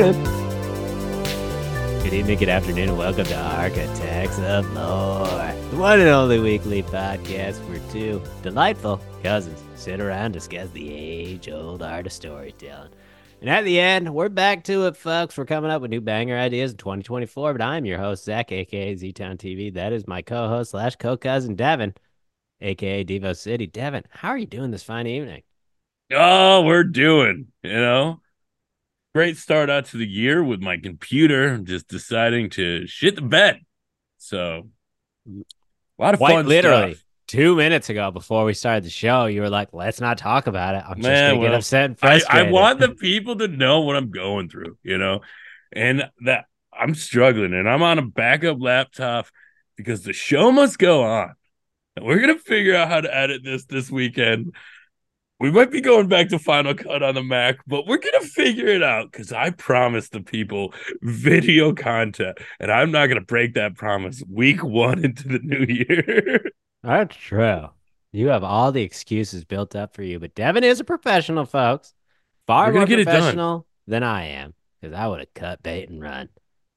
morning. Good evening, good afternoon, and welcome to Architects of Lore, the one and only weekly podcast where two delightful cousins sit around and discuss the age-old art of storytelling. And at the end, we're back to it, folks. We're coming up with new banger ideas in 2024. But I'm your host, Zach, aka Z Town TV. That is my co-host slash co-cousin Devin, aka Devo City. Devin, how are you doing this fine evening? Oh, we're doing, you know. Great start out to the year with my computer just deciding to shit the bed. So a lot of Quite fun literally. stuff. Two minutes ago, before we started the show, you were like, "Let's not talk about it. I'm just Man, gonna get well, upset and I, frustrated." I want the people to know what I'm going through, you know, and that I'm struggling and I'm on a backup laptop because the show must go on. And we're gonna figure out how to edit this this weekend. We might be going back to Final Cut on the Mac, but we're gonna figure it out because I promised the people video content, and I'm not gonna break that promise week one into the new year. That's true. You have all the excuses built up for you, but Devin is a professional, folks. Far more get it done. professional than I am, because I would have cut bait and run.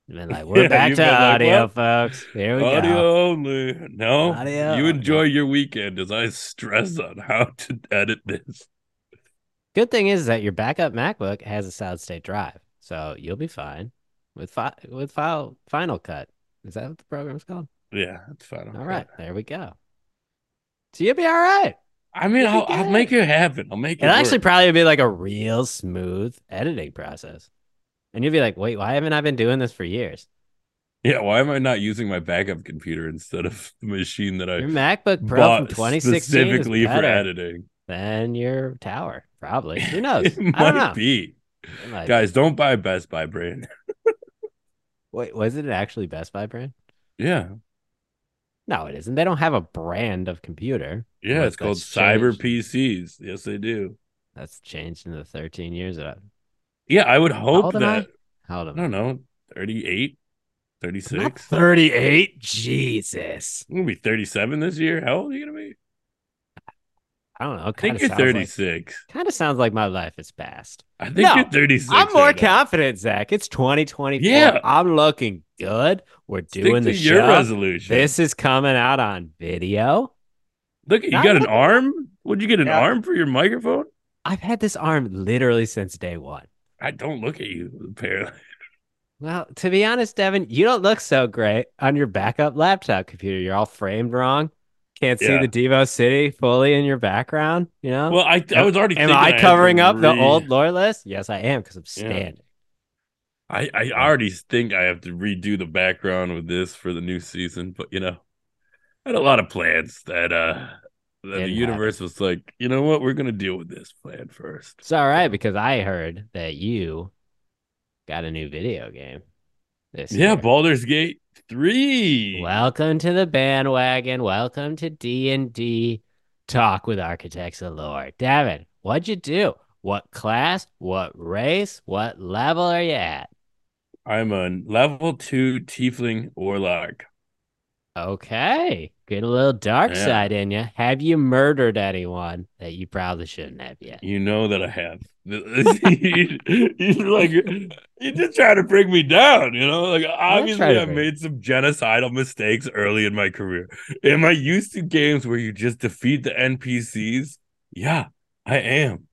And been like, "We're Yeah, back to like, audio, "Well, folks. Here we Audio go." only. No, Audio you only. enjoy your weekend as I stress on how to edit this. Good thing is that your backup MacBook has a solid state drive, so you'll be fine with fi- with file Final Cut. Is that what the program's called? Yeah, it's fine. All right, there we go. So you'll be all right. I mean, I'll, I'll make it happen. I'll make it. It'll actually work. probably be like a real smooth editing process. And you'll be like, wait, why haven't I been doing this for years? yeah. Why am I not using my backup computer instead of the machine that I Your MacBook Pro from 2016 specifically for editing? than your tower, probably. Who knows? it I don't might know. be. Might- Guys, don't buy Best Buy brand. Wait, was it actually Best Buy brand? yeah, No, it isn't. They don't have a brand of computer. yeah. It's called that's Cyber. PCs. Yes, they do. That's changed in the 13 years. That Yeah, I would hope am I? that. How old am I I? don't know, 38, I'm not 36. 38. Jesus. I'm gonna be 37 this year. How old are you gonna be? I don't know. I think you're of sounds like 36. kind of sounds like my life is past. I think No, you're 36. I'm more right confident, Zach. It's 2024. Yeah. I'm looking good. We're doing to the your show. resolution. This is coming out on video. Look, you Not got an arm? Would you get an Yeah. arm for your microphone? I've had this arm literally since day one. I don't look at you, apparently. Well, to be honest, Devin, you don't look so great on your backup laptop computer. You're all framed wrong. Can't see Yeah. the Devo City fully in your background. You know? Well, I, I was already. Am I covering up the old lore list? Yes, I am because I'm Yeah. standing. I, I already think I have to redo the background with this for the new season, but you know, I had a lot of plans that uh the Didn't universe was like, you know what, we're gonna deal with this plan first. It's all right because I heard that you got a new video game. This Yeah, year. Baldur's Gate three. Welcome to the bandwagon. Welcome to D and D talk with Architects of Lore. Devin, what'd you do? What class? What race? What level are you at? I'm a level two tiefling warlock. Okay, get a little dark Yeah. side in you. Have you murdered anyone that you probably shouldn't have yet? You know that I have. You're like you're just trying to bring me down, you know. Like obviously, I made some genocidal mistakes early in my career. Am I used to games where you just defeat the NPCs? Yeah, I am.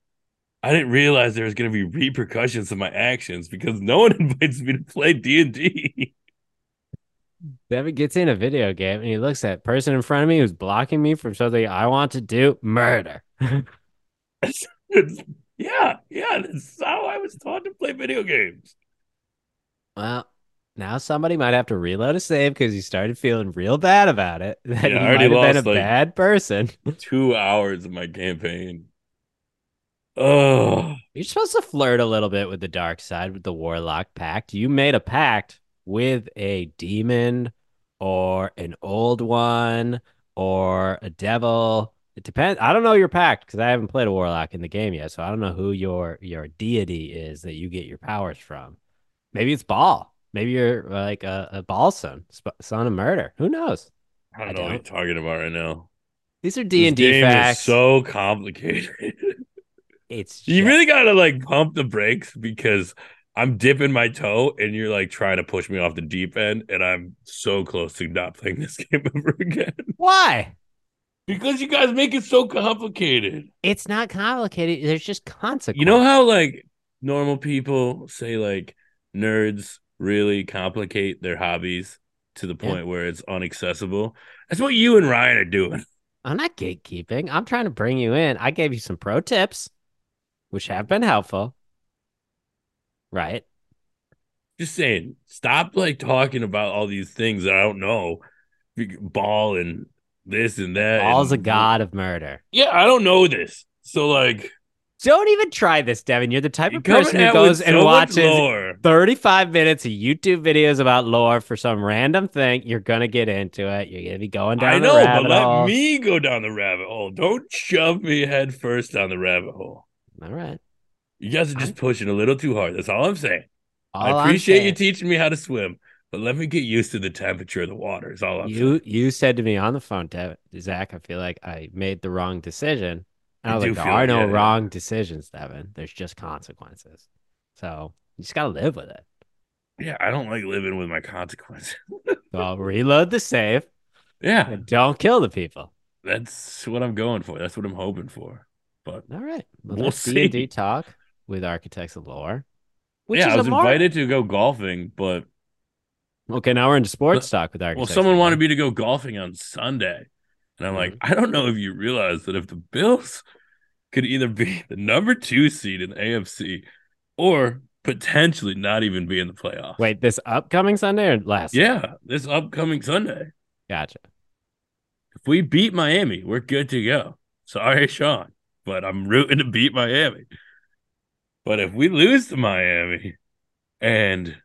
I didn't realize there was going to be repercussions of my actions because no one invites me to play D and D. Devin gets in a video game and he looks at person in front of me who's blocking me from something I want to do. Murder. Yeah, yeah, that's how I was taught to play video games. Well, now somebody might have to reload a save because he started feeling real bad about it. That Yeah, I he already might have been a like- bad person. Two hours of my campaign. Oh, You're supposed to flirt a little bit with the dark side with the warlock pact. You made a pact with a demon or an old one or a devil. It depends. I don't know your pact because I haven't played a warlock in the game yet, so I don't know who your your deity is that you get your powers from. Maybe it's Bhaal. Maybe you're uh, like a, a Bhaal son, son of murder. Who knows? I don't I know what you're talking about right now. These are D and D facts. is so complicated. it's you really gotta like pump the brakes because I'm dipping my toe and you're like trying to push me off the deep end, and I'm so close to not playing this game ever again. Why? Because you guys make it so complicated. It's not complicated. There's just consequences. You know how like normal people say like nerds really complicate their hobbies to the Yeah. point where it's unaccessible? That's what you and Ryan are doing. I'm not gatekeeping. I'm trying to bring you in. I gave you some pro tips, which have been helpful. Right. Just saying, stop like talking about all these things that I don't know. Bhaal and this and that. Bhaal's a god of murder. Yeah, I don't know this. So like Don't even try this, Devin. You're the type of person who goes with and watches 35 minutes of YouTube videos about lore for some random thing. You're gonna get into it. You're gonna be going down I know, but let hole. me go down the rabbit hole. Don't shove me head first down the rabbit hole. All right. You guys are just I'm- pushing a little too hard. That's all I'm saying. All I appreciate you teaching me how to swim, but let me get used to the temperature of the water. Is all I'm saying. You you said to me on the phone, Zach, I feel like I made the wrong decision. And I I was like, there are no wrong decisions, Devin. There's just consequences. So you just gotta live with it. Yeah, I don't like living with my consequences. So reload the save yeah, and don't kill the people. that's what I'm going for. That's what I'm hoping for. But All right. Well, We'll that's D&D see. talk with Architects of Lore. Which yeah, I was invited to go golfing, but Okay, now we're into sports talk with Architects. well, someone wanted me to go golfing on Sunday, and I'm like, Mm-hmm. I don't know if you realize that if the Bills could either be the number two seed in the AFC or potentially not even be in the playoffs. Wait, this upcoming Sunday or last? yeah, this upcoming Sunday. Gotcha. If we beat Miami, we're good to go. Sorry, Sean, but I'm rooting to beat Miami. But if we lose to Miami and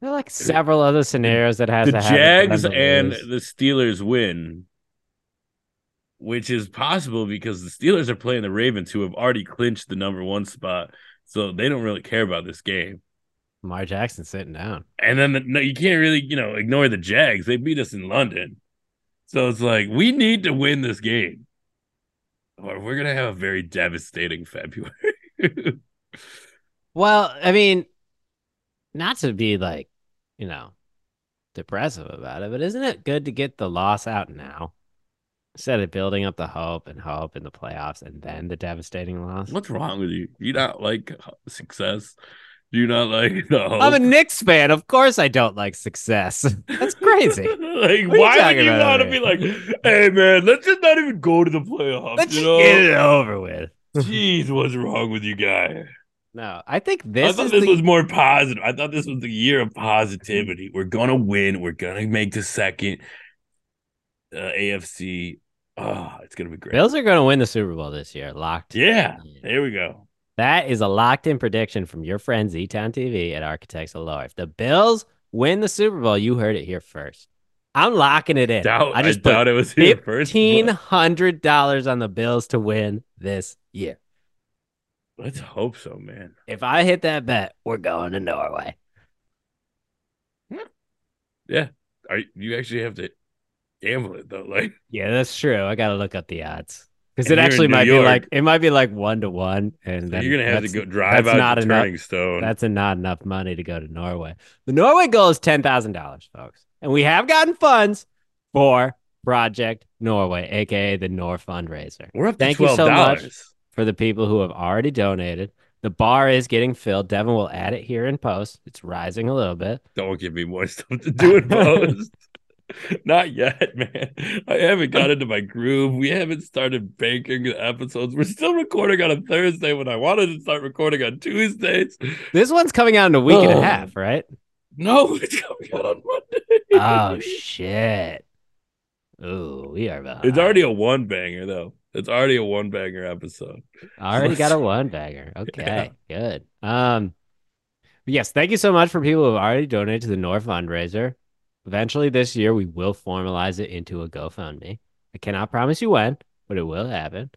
There are like several other scenarios that has the to happen. Jags and lose. the Steelers win, which is possible because the Steelers are playing the Ravens, who have already clinched the number one spot. So they don't really care about this game. Lamar Jackson sitting down. And then the, no, you can't really, you know, ignore the Jags. They beat us in London. So it's like we need to win this game. Or we're gonna have a very devastating February. Well, I mean, not to be like, you know, depressive about it, but isn't it good to get the loss out now instead of building up the hope and hope in the playoffs and then the devastating loss? What's wrong with you? You not like uh, success? Do you not like the hope? I'm a Knicks fan. Of course, I don't like success. That's crazy. like, What are you why would you want to be like, hey man, let's just not even go to the playoffs? Let's you just know? get it over with. Jeez, what's wrong with you guys? No, I think this. I thought is this the, was more positive. I thought this was the year of positivity. We're gonna win. We're gonna make the second uh, AFC. Oh, it's gonna be great. Bills are going to win the Super Bowl this year. Locked. Yeah, Yeah. there we go. That is a locked in prediction from your friend Z Town TV at Architects of Lore. If the Bills win the Super Bowl, you heard it here first. I'm locking it in. Doubt, I just I put it was here first. fifteen hundred dollars on the Bills to win this year. Let's hope so, man. If I hit that bet, we're going to Norway. Yeah, Are, you actually have to gamble it though. Like, Yeah, that's true. I got to look up the odds because it actually might be like it might be like one to one, and you're gonna have to go drive that's out not to enough. Turning Stone. That's not enough money to go to Norway. The Norway goal is ten thousand dollars, folks, and we have gotten funds for Project Norway, aka the Nor fundraiser. We're up to Thank you twelve so much. For the people who have already donated, the bar is getting filled. Devin will add it here in post. It's rising a little bit. Don't give me more stuff to do in post. Not yet, man. I haven't got into my groove. We haven't started banking the episodes. We're still recording on a Thursday when I wanted to start recording on Tuesdays. This one's coming out in a week and a Oh. half, right? No, it's coming out on Monday. Oh shit! Ooh, we are behind. It's already a one banger though. It's already a one banger episode. Already got a one bagger. Okay, good. Um, yes, thank you so much for people who have already donated to the Nor fundraiser. Eventually this year, we will formalize it into a GoFundMe. I cannot promise you when, but it will happen.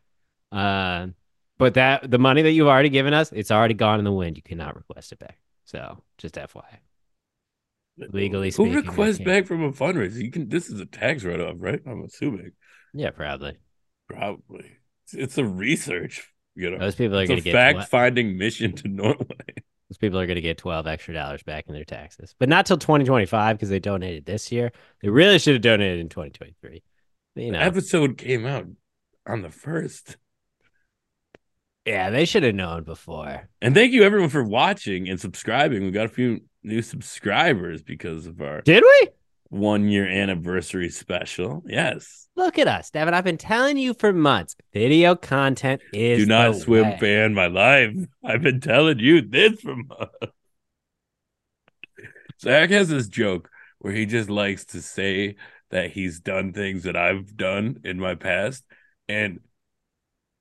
Um, but that the money that you've already given us, it's already gone in the wind. You cannot request it back. So just FYI. Legally Who speaking, I requests back from a fundraiser? You can. This is a tax write off, right? I'm assuming. Yeah, probably. Probably. It's, it's a research. You know, Those people are going to get fact finding mission to Norway. Those people are going to get 12 extra dollars back in their taxes, but not till 2025 because they donated this year. They really should have donated in 2023. You know, The episode came out on the first. yeah, they should have known before. And thank you everyone for watching and subscribing. We got a few new subscribers because of our Did we? One year anniversary special. Yes. Look at us, Devin. I've been telling you for months. Video content is Do not swim way. fan my life. I've been telling you this for months. Zach has this joke where he just likes to say that he's done things that I've done in my past. And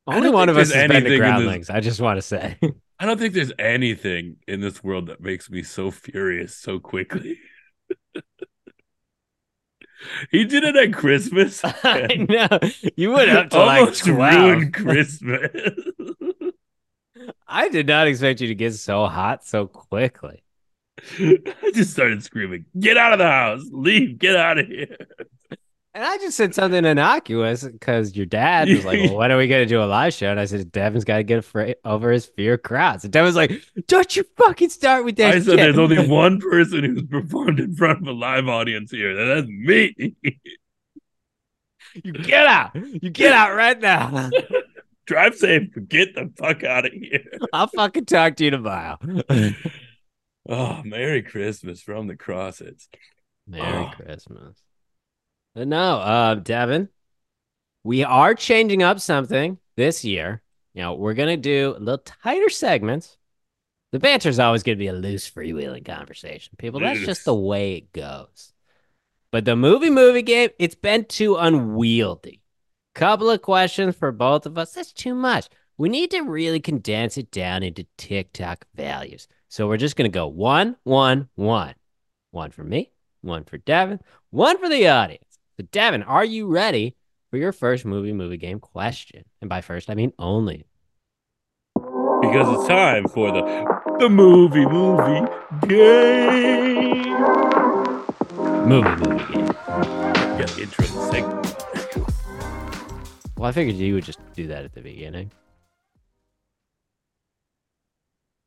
Only one of us has been to in this- Groundlings. I just want to say. I don't think there's anything in this world that makes me so furious so quickly. he did it at Christmas. I know you went up to like Almost 12. ruined Christmas. I did not expect you to get so hot so quickly. I just started screaming, "Get out of the house! Leave! Get out of here!" And I just said something innocuous because your dad was like, well, when are we going to do a live show? And I said, Devin's got to get afraid over his fear of crowds. And Devin's like, don't you fucking start with that I said, "There's only one person who's performed in front of a live audience here, and that's me." you get out. You get out right now. Drive safe. Get the fuck out of here. I'll fucking talk to you tomorrow. Oh, Merry Christmas from the Crossets. Merry Oh. Christmas. But no, uh, Devin, we are changing up something this year. You know, we're gonna do a little tighter segments. The banter's always gonna be a loose, freewheeling conversation, people. That's just the way it goes. But the movie movie game, it's been too unwieldy. Couple of questions for both of us. That's too much. We need to really condense it down into TikTok values. So we're just gonna go one, one, one. One for me, one for Devin, one for the audience. So, Devin, are you ready for your first movie movie game question? And by first, I mean only. Because it's time for the the movie movie game. Movie movie game. Got the intro segment. Well, I figured you would just do that at the beginning.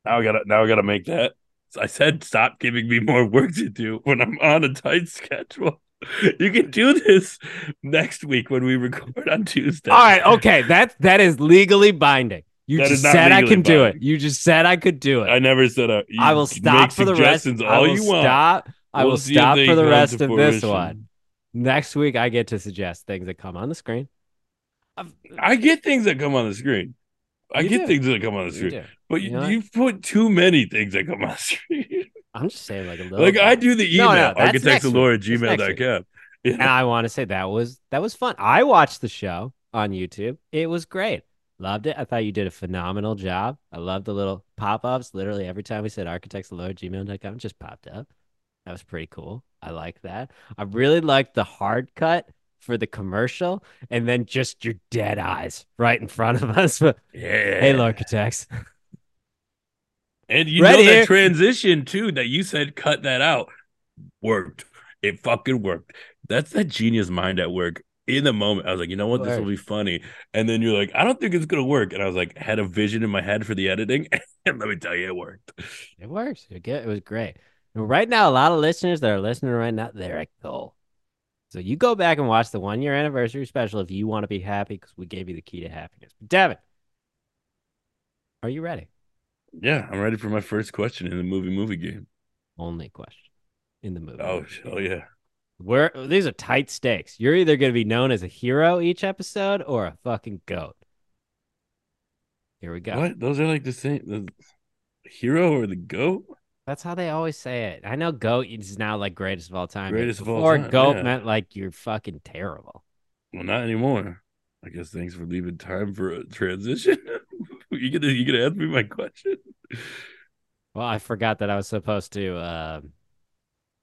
Now I gotta now I gotta make that. I said stop giving me more work to do when I'm on a tight schedule. You can do this next week when we record on Tuesday. All right, okay, that that is legally binding. You That just said I legally can do it. You just said I could do it. I never said you I will stop for the rest. suggestions I all will you want. stop. I We'll will stop for the rest of this one. Next week, I get to suggest things that come on the screen. I've- I get things that come on the screen. I get do. things that come on the you screen, do. but You you, know you put too many things that come on the screen. I'm just saying, like a little. like I do the email, no, next architectsoflore at week. That's next gmail.com. and I want to say that was that was fun. I watched the show on YouTube. It was great. Loved it. I thought you did a phenomenal job. I loved the little pop ups. Literally every time we said architectsoflore at gmail.com, just popped up. That was pretty cool. I like that. I really liked the hard cut for the commercial and then just your dead eyes right in front of us. But Yeah. hey, architects. And you Right know here. that transition too that you said cut that out worked. It fucking worked. That's that genius mind at work. In the moment, I was like, you know what, this will be funny. And then you're like, I don't think it's gonna work. And I was like, had a vision in my head for the editing, and let me tell you, it worked. It works. It, it was great. And right now, a lot of listeners that are listening right now, they're at goal. Oh. So you go back and watch the one year anniversary special if you want to be happy because we gave you the key to happiness. But Devin, are you ready? Yeah, I'm ready for my first question in the movie movie game. Only question in the movie. Oh, oh yeah. We're, these are tight stakes. You're either going to be known as a hero each episode or a fucking goat. Here we go. What? Those are like the same. The hero or the goat? That's how they always say it. I know GOAT is now like greatest of all time. Greatest of all time, GOAT yeah. meant like you're fucking terrible. Well, not anymore. I guess thanks for leaving time for a transition. you gonna you gonna ask me my question? Well, I forgot that I was supposed to um,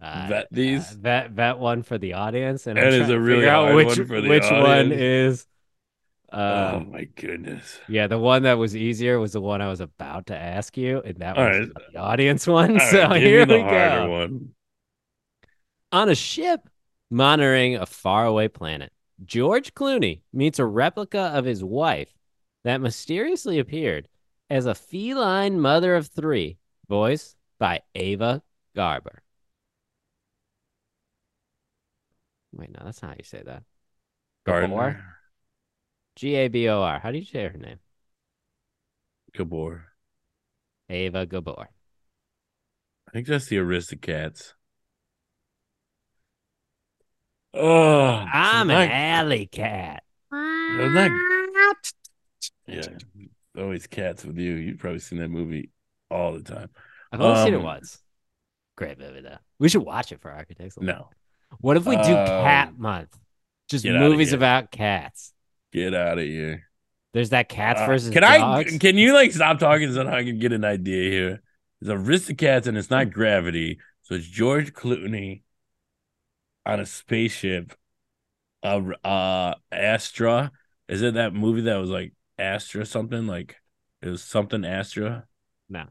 uh, Vet these? uh, vet vet one for the audience, and I'm That is a to really figure out hard which one for the which one audience. is. oh Uh, my goodness. yeah, the one that was easier was the one I was about to ask you, and that All was right. the audience one. All so right, here we go. one. On a ship monitoring a faraway planet, George Clooney meets a replica of his wife that mysteriously appeared as a feline mother of three voiced by Ava Garber. Wait, no, that's not how you say that. Gabor? Gardner. G A B O R. How do you say her name? Gabor. Ava Gabor. I think that's the Aristocats. Oh, I'm an alley cat. Not- Yeah, always cats with you. You've probably seen that movie all the time. I've only seen it Um, once. Great movie though. We should watch it for Architects. No, What if we do Cat Um, Month? Just movies about cats. get out of here. There's that cats Uh, versus can dogs. I? Can you like stop talking so I can get an idea here? It's Aristocats and it's not Gravity, so it's George Clooney on a spaceship. Uh, uh, Astra. Is it that movie that was like Astra something? Like it was something Astra. no.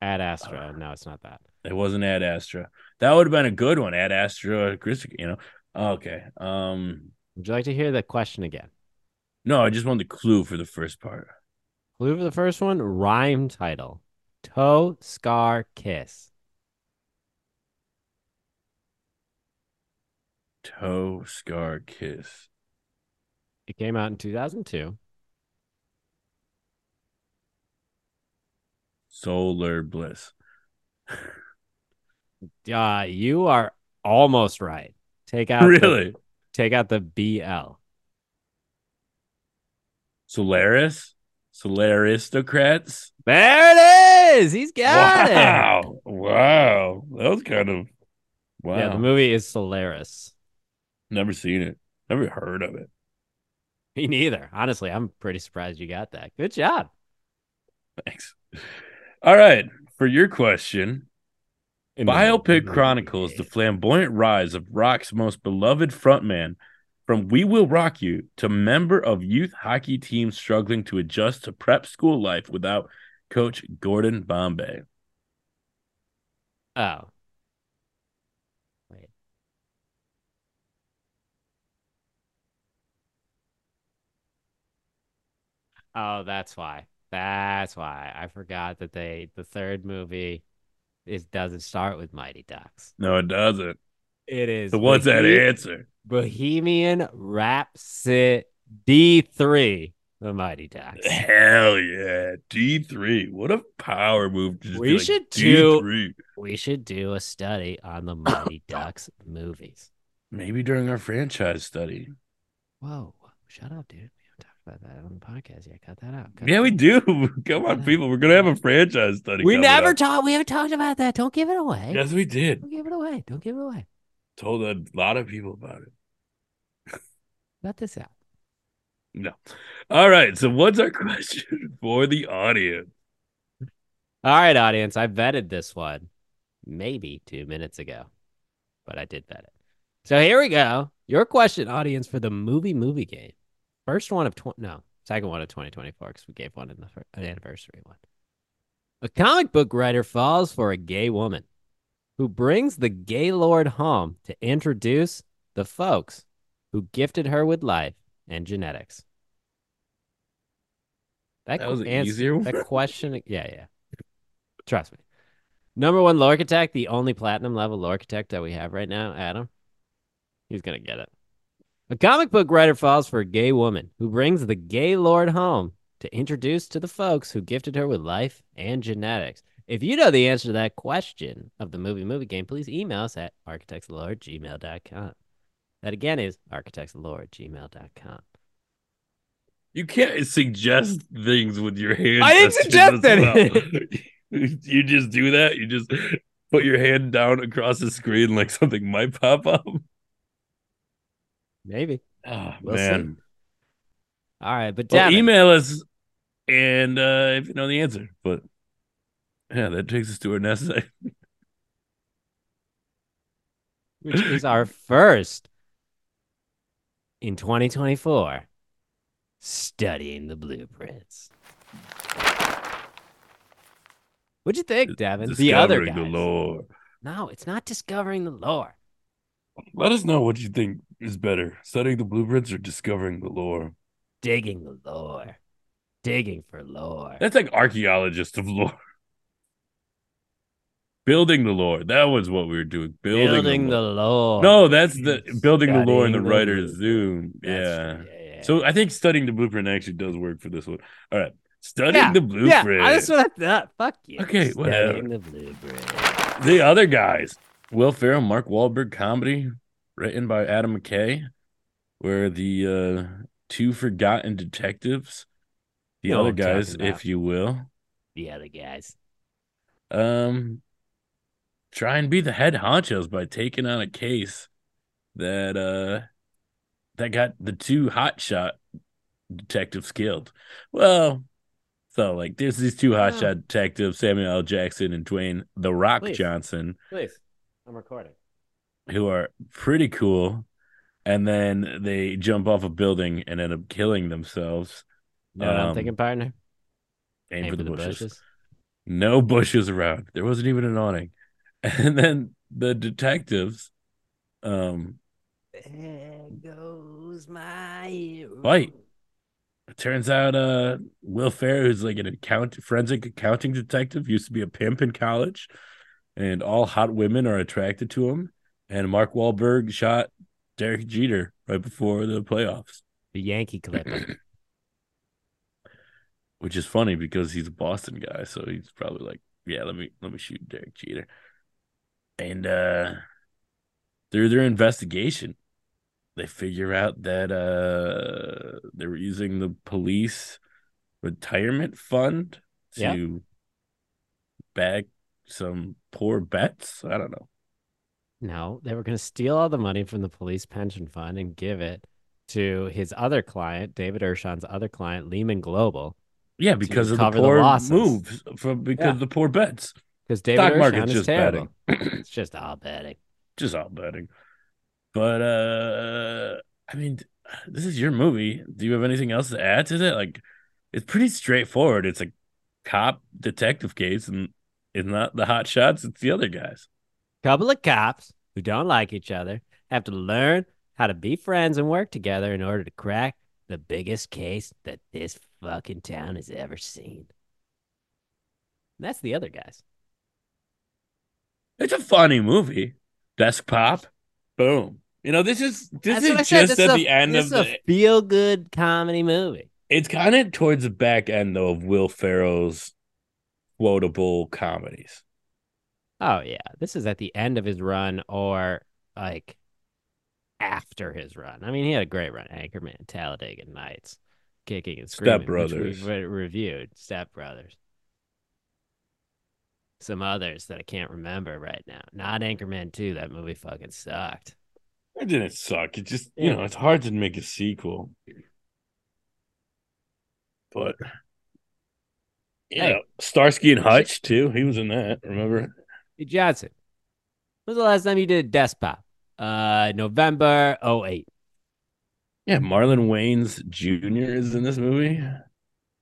Ad Astra. No, it's not that. It wasn't Ad Astra. That would have been a good one. Ad Astra, you know. Okay. Um. Would you like to hear the question again? No, I just want the clue for the first part. Clue for the first one, rhyme title. Toe, scar, kiss. Toe scar kiss. It came out in 2002. Solar bliss. Uh, you are almost right. Take out the, really? take out the BL. Solaris? Solaristocrats? There it is. He's got it. wow. Wow. That was kind of wow. Yeah, the movie is Solaris. Never seen it. Never heard of it. Me neither. Honestly, I'm pretty surprised you got that. Good job. Thanks. All right. For your question, In the Biopic movie. chronicles the flamboyant rise of rock's most beloved frontman from We Will Rock You to member of youth hockey team struggling to adjust to prep school life without coach Gordon Bombay. Oh. Wait. Oh, that's why. That's why. I forgot that they the third movie is doesn't start with Mighty Ducks. No, it doesn't. It is So what's that answer? Bohemian Rhapsody D3, the Mighty Ducks. Hell yeah. D3. What a power move. We be like, should do- D3. We should do a study on the Mighty Ducks movies. Maybe during our franchise study. Whoa, shut up, dude. About that on the podcast yet. Cut that out. Cut Yeah, that we do. Come on, uh, people. We're gonna have a franchise study. We never talked. We haven't talked about that. Don't give it away. Yes, we did. Don't give it away. Don't give it away. Told a lot of people about it. Let this out. No. All right. So, what's our question for the audience? All right, audience. I vetted this one maybe two minutes ago, but I did vet it. So here we go. Your question, audience, for the movie movie game. First one of twenty. No, second one of 2024 because we gave one in the fir- an anniversary one. A comic book writer falls for a gay woman who brings the gay lord home to introduce the folks who gifted her with life and genetics. That, That was an ans- easier one. That question, yeah, yeah. Trust me. Number one lore architect, the only platinum level lore architect that we have right now, Adam. He's gonna get it. A comic book writer falls for a gay woman who brings the gay lord home to introduce to the folks who gifted her with life and genetics. If you know the answer to that question of the movie movie game, please email us at architectslore at gmail.com. That again is architectslore at gmail.com. You can't suggest things with your hands. I didn't suggest anything. you just do that. You just put your hand down across the screen like something might pop up. Maybe. Oh, We'll see. man. All right, but Well, email us and uh, if you know the answer. But yeah, that takes us to our next segment. which is our first in 2024 studying the blueprints. What'd you think, Devin? The other guys. The lore. No, it's not discovering the lore. Let us know what you think is better, studying the blueprints or discovering the lore. Digging the lore. Digging for lore. That's like archaeologist of lore. Building the lore. That was what we were doing. Building, Building the the lore. lore. No, that's the building the lore in the the writer's blueprint. zoom. Yeah. yeah, yeah. So I think studying the blueprint actually does work for this one. All right. Studying yeah, the yeah, blueprint. what I thought. Fuck you. Okay, whatever. Studying the blueprint. the other guys. Will Ferrell, Mark Wahlberg comedy written by Adam McKay, where the uh two forgotten detectives, the You other guys, if you will, The other guys. um try and be the head honchos by taking on a case that uh that got the two hotshot detectives killed. Well, so like there's these two Oh. hotshot detectives, Samuel L. Jackson and Dwayne the Rock Please. Johnson, Please. I'm recording. who are pretty cool. And then they jump off a building and end up killing themselves. No, what I'm Um, thinking, partner. Aim, Aim for the, bushes. No bushes around. There wasn't even an awning. And then the detectives, um, There goes my hero. Fight. it turns out uh Will Ferrell, who's like an account forensic accounting detective, used to be a pimp in college, and all hot women are attracted to him. And Mark Wahlberg shot Derek Jeter right before the playoffs, The Yankee Clipper. which is funny because he's a Boston guy, so he's probably like, yeah, let me let me shoot Derek Jeter. And uh through their investigation, they figure out that uh they were using the police retirement fund to Yep. bag some poor bets. I don't know. no, they were going to steal all the money from the police pension fund and give it to his other client, David Ershon's other client, Lehman Global, Yeah, because of the recover the poor moves from because Yeah. of the poor bets. because David Stock Ershon market's is just terrible. betting. it's just all betting. just all betting. But uh I mean, this is your movie. Do you have anything else to add to that? Like, it's pretty straightforward. It's a cop detective case, and it's not the hot shots; it's the other guys. Couple of cops who don't like each other have to learn how to be friends and work together in order to crack the biggest case that this fucking town has ever seen. That's the other guys. It's a funny movie. Desk pop, boom. You know, this is this That's is just at a- the end of the. feel good comedy movie. It's kind of towards the back end though of Will Ferrell's quotable comedies. Oh yeah, this is at the end of his run or like after his run. I mean, he had a great run. Anchorman, Talladega Nights, Kicking and Step Screaming, which Brothers. re- reviewed. Step Brothers. Some others that I can't remember right now. Not Anchorman 2. That movie fucking sucked. It didn't suck. It just you Yeah. know it's hard to make a sequel. But you Hey. know, Starsky and Hutch too. He was in that. Remember? Hey, Johnson, when's the last time you did a desk pop? Uh, November 08. Yeah, Marlon Wayans Jr. is in this movie.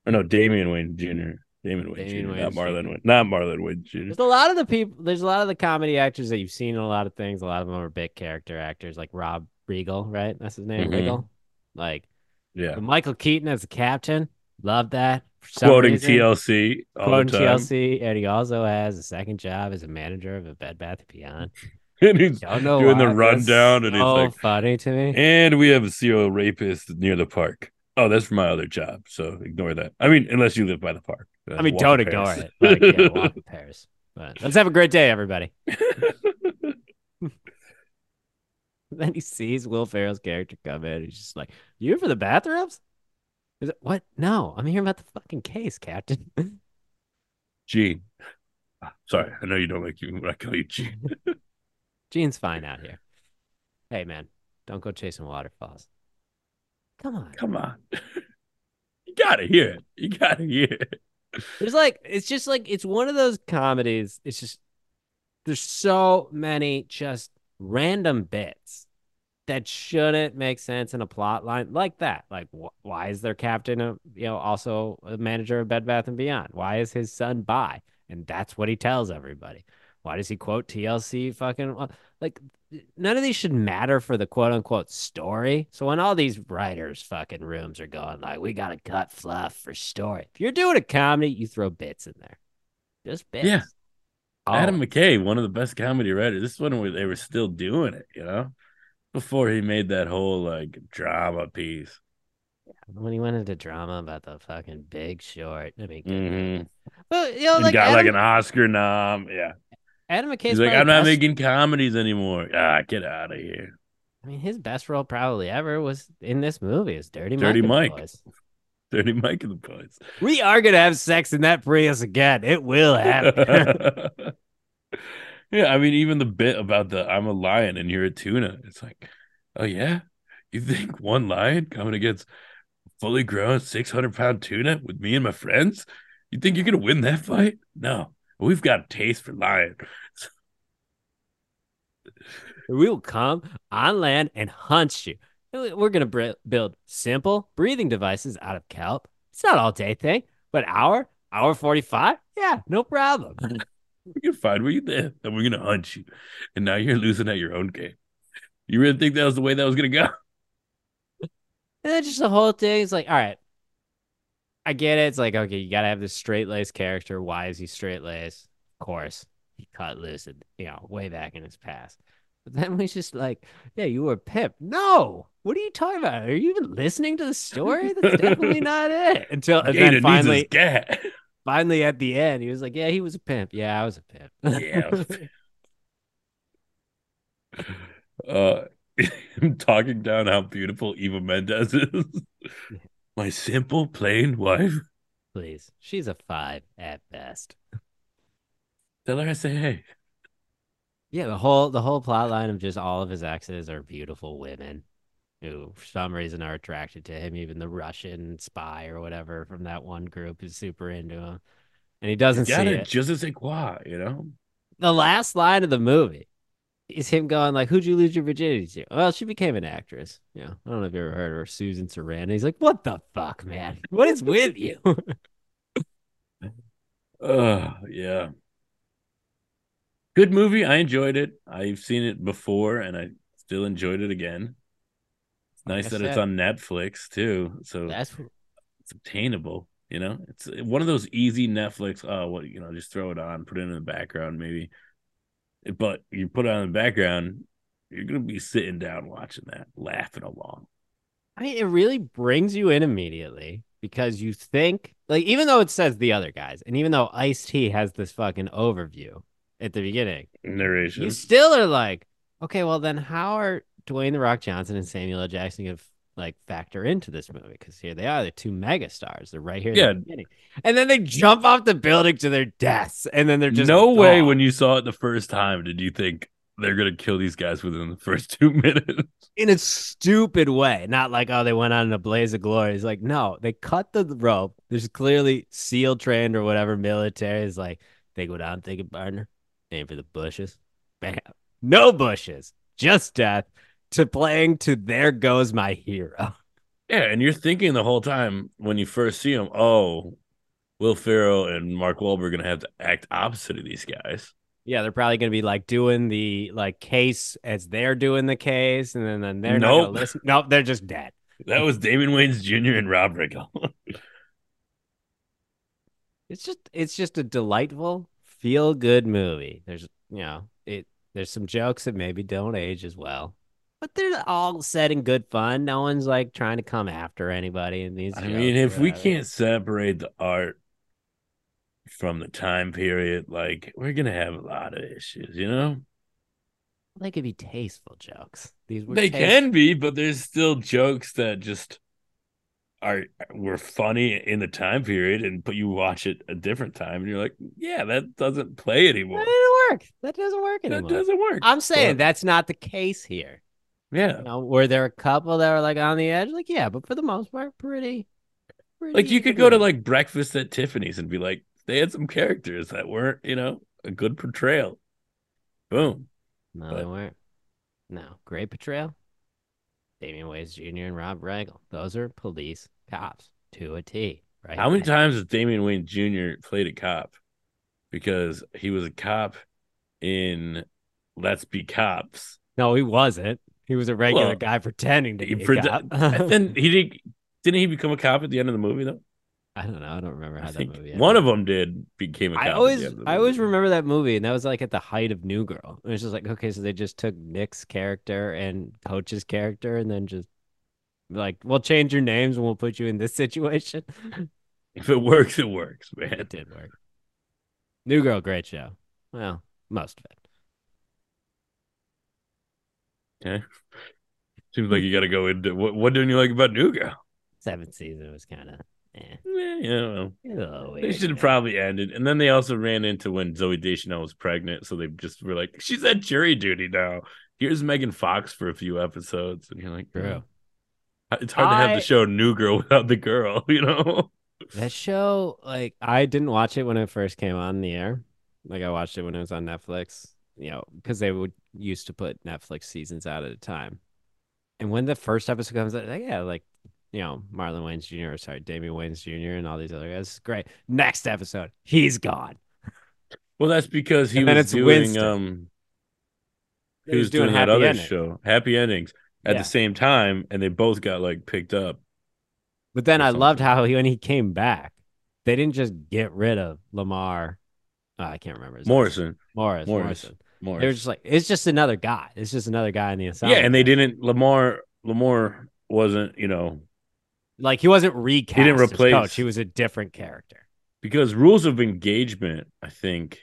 Or no, Damon Wayans Jr. Damon Wayans Jr. Wayne Not Marlon Wayne. Not Marlon Wayne Jr. There's a lot of the people. There's a lot of the comedy actors that you've seen in a lot of things. A lot of them are big character actors, like Rob Riggle, right? That's his name, Mhm. Riggle. Like Yeah. Michael Keaton as the captain. Love that. Quoting reason. TLC Quoting. TLC, and he also has a second job as a manager of a Bed Bath and Beyond. and he's doing the why, but it's rundown, and he's so like, funny to me. and we have a serial rapist near the park. Oh, that's for my other job, so ignore that. I mean, unless you live by the park. Uh, I mean, don't ignore it. Like, yeah, walk in Paris. But let's have a great day, everybody. Then he sees Will Ferrell's character come in. He's just like, "You for the bathrooms?" Is it what? No, I'm hearing about the fucking case, Captain. Gene. Sorry, I know you don't like you when I call you Gene. Gene's fine out here. Hey, man, don't go chasing waterfalls. Come on. Come on. you gotta hear it. You gotta hear it. There's like, it's just like, it's one of those comedies. It's just, there's so many just random bits that shouldn't make sense in a plot line like that. Like, wh- why is their captain, a, you know, also a manager of Bed Bath and Beyond? Why is his son by? And that's what he tells everybody. Why does he quote TLC fucking uh, like none of these should matter for the quote unquote story. So when all these writers fucking rooms are going like we gotta cut fluff for story. If you're doing a comedy, you throw bits in there. Just bits. Yeah. Oh, Adam McKay, one of the best comedy writers. This is when they were still doing it, you know, before he made that whole like drama piece. when he went into drama about the fucking Big Short. I mean, Mhm. but you know, like got Adam, like an Oscar nom. Yeah, Adam McKay's like, I'm not best- making comedies anymore. Ah, get out of here. I mean, his best role probably ever was in this movie. Is Dirty Mike. Dirty and Mike. Dirty Mike and the Boys. We are gonna have sex in that Prius again. It will happen. yeah, I mean, even the bit about the I'm a lion and you're a tuna. It's like, oh yeah, you think one lion coming against fully grown 600 pound tuna with me and my friends? You think you're gonna win that fight? No, we've got a taste for lion. we will come on land and hunt you. We're gonna br- build simple breathing devices out of kelp. It's not all day thing, but hour, hour forty five. Yeah, no problem. We're gonna find where you live eh, and we're gonna hunt you. And now you're losing at your own game. You really think that was the way that was gonna go? And then just the whole thing is like, all right, I get it. It's like, okay, you got to have this straight laced character. Why is he straight laced? Of course, he cut loose, and, you know, way back in his past. But then we just like, yeah, you were a pimp. No, what are you talking about? Are you even listening to the story? That's definitely not it. Until and Gator then finally. finally at the end, he was like, yeah, he was a pimp. Yeah, I was a pimp. Yeah, I was a uh him talking down how beautiful Eva Mendes is. My simple, plain wife. Please, she's a five at best. Tell her I say hey. Yeah, the whole the whole plot line of just all of his exes are beautiful women who for some reason are attracted to him. Even the Russian spy or whatever from that one group is super into him. And he doesn't see Got it. just as a quoi, you know? The last line of the movie is him going like, Who'd you lose your virginity to? Well, she became an actress. Yeah. I don't know if you ever heard of her, Susan Sarandon. He's like, What the fuck, man? What is with you? Uh yeah. Good movie. I enjoyed it. I've seen it before and I still enjoyed it again. Nice that it's on Netflix too. So That's it's obtainable. You know, it's one of those easy Netflix. Oh, what you know, just throw it on, put it in the background, maybe. But you put it on the background, you're gonna be sitting down watching that, laughing along. I mean, it really brings you in immediately because you think, like, even though it says the other guys, and even though Ice T has this fucking overview at the beginning, Narration. you still are like, okay, well, then how are Dwayne the Rock Johnson and Samuel L. Jackson to like factor into this movie? Because here they are, the two mega stars. They're right here Yeah. the beginning. And then they jump off the building to their deaths, and then they're just no way. When you saw it the first time, did you think they're gonna kill these guys within the first two minutes? in a stupid way. Not like, oh, they went on in a blaze of glory. It's like, no, they cut the rope. There's clearly SEAL trained or whatever military is like, they go down, take a partner, aim for the bushes. Bam. No bushes, just death. To playing to there goes my hero. Yeah, and you're thinking the whole time when you first see them, oh, Will Ferrell and Mark Wahlberg are gonna have to act opposite of these guys. Yeah, they're probably gonna be like doing the like case as they're doing the case, and then, then they're not Nope. gonna listen. Nope, they're just dead. That was Damon Wayans Jr. and Rob Riggle. It's just it's just a delightful, feel good movie. There's you know, it there's some jokes that maybe don't age as well. But they're all said in good fun. No one's like trying to come after anybody in these. I mean, if we can't separate the art from the time period, like we're gonna have a lot of issues, you know? they could be tasteful jokes. These were They can be, but there's still jokes that just are were funny in the time period, and but you watch it a different time, and you're like, yeah, that doesn't play anymore. That didn't work. That doesn't work anymore. That doesn't work. I'm saying But- that's not the case here. Yeah, You know, were there a couple that were like on the edge? Like, yeah, but for the most part, pretty. pretty like you could good go to like breakfast at Tiffany's and be like, they had some characters that weren't, you know, a good portrayal. Boom. No, but- they weren't. No, great portrayal. Damon Wayans Jr. and Rob Riggle. Those are police cops to a T. Right? How many times has Damon Wayans Jr. played a cop? Because he was a cop in Let's Be Cops. No, he wasn't. He was a regular Well, guy pretending to be a cop. and then he didn't. Didn't he become a cop at the end of the movie though? I don't know. I don't remember how I that movie. one of them did became a cop at the always, end of the I always remember that movie, and that was like at the height of New Girl. It was just like, okay, so they just took Nick's character and Coach's character, and then just like, we'll change your names and we'll put you in this situation. If it works, it works, man. it did work. New Girl, great show. Well, most of it. Okay. Seems like you got to go into what. What didn't you like about New Girl? Seventh season was kind of, eh, Eh, yeah, well, a little they should have probably ended. And then they also ran into when Zooey Deschanel was pregnant, so they just were like, "She's at jury duty now." Here's Megan Fox for a few episodes, and you're like, True. "Oh." It's hard to have the show New Girl without the girl, you know? That show, like, I didn't watch it when it first came on the air. Like, I watched it when it was on Netflix, you know, because they would used to put Netflix seasons out at a time. And when the first episode comes out, like, yeah, like, you know, Marlon Wayans Jr., or sorry, Damon Wayans Jr., and all these other guys. Great. Next episode, he's gone. Well, that's because he And was doing Winston. um He was doing, that other Ending. show, Happy Endings, at Yeah. the same time, and they both got like picked up. But then I loved how he, when he came back, they didn't just get rid of Lamar. uh, I can't remember his last name. Morrison, Morris. Morris. Morrison. Morris. They were just like, it's just another guy. It's just another guy in the yeah, and they didn't. Lamar Lamar wasn't, you know, Like he wasn't recast. He didn't replace- coach. He was a different character. because rules of engagement. I think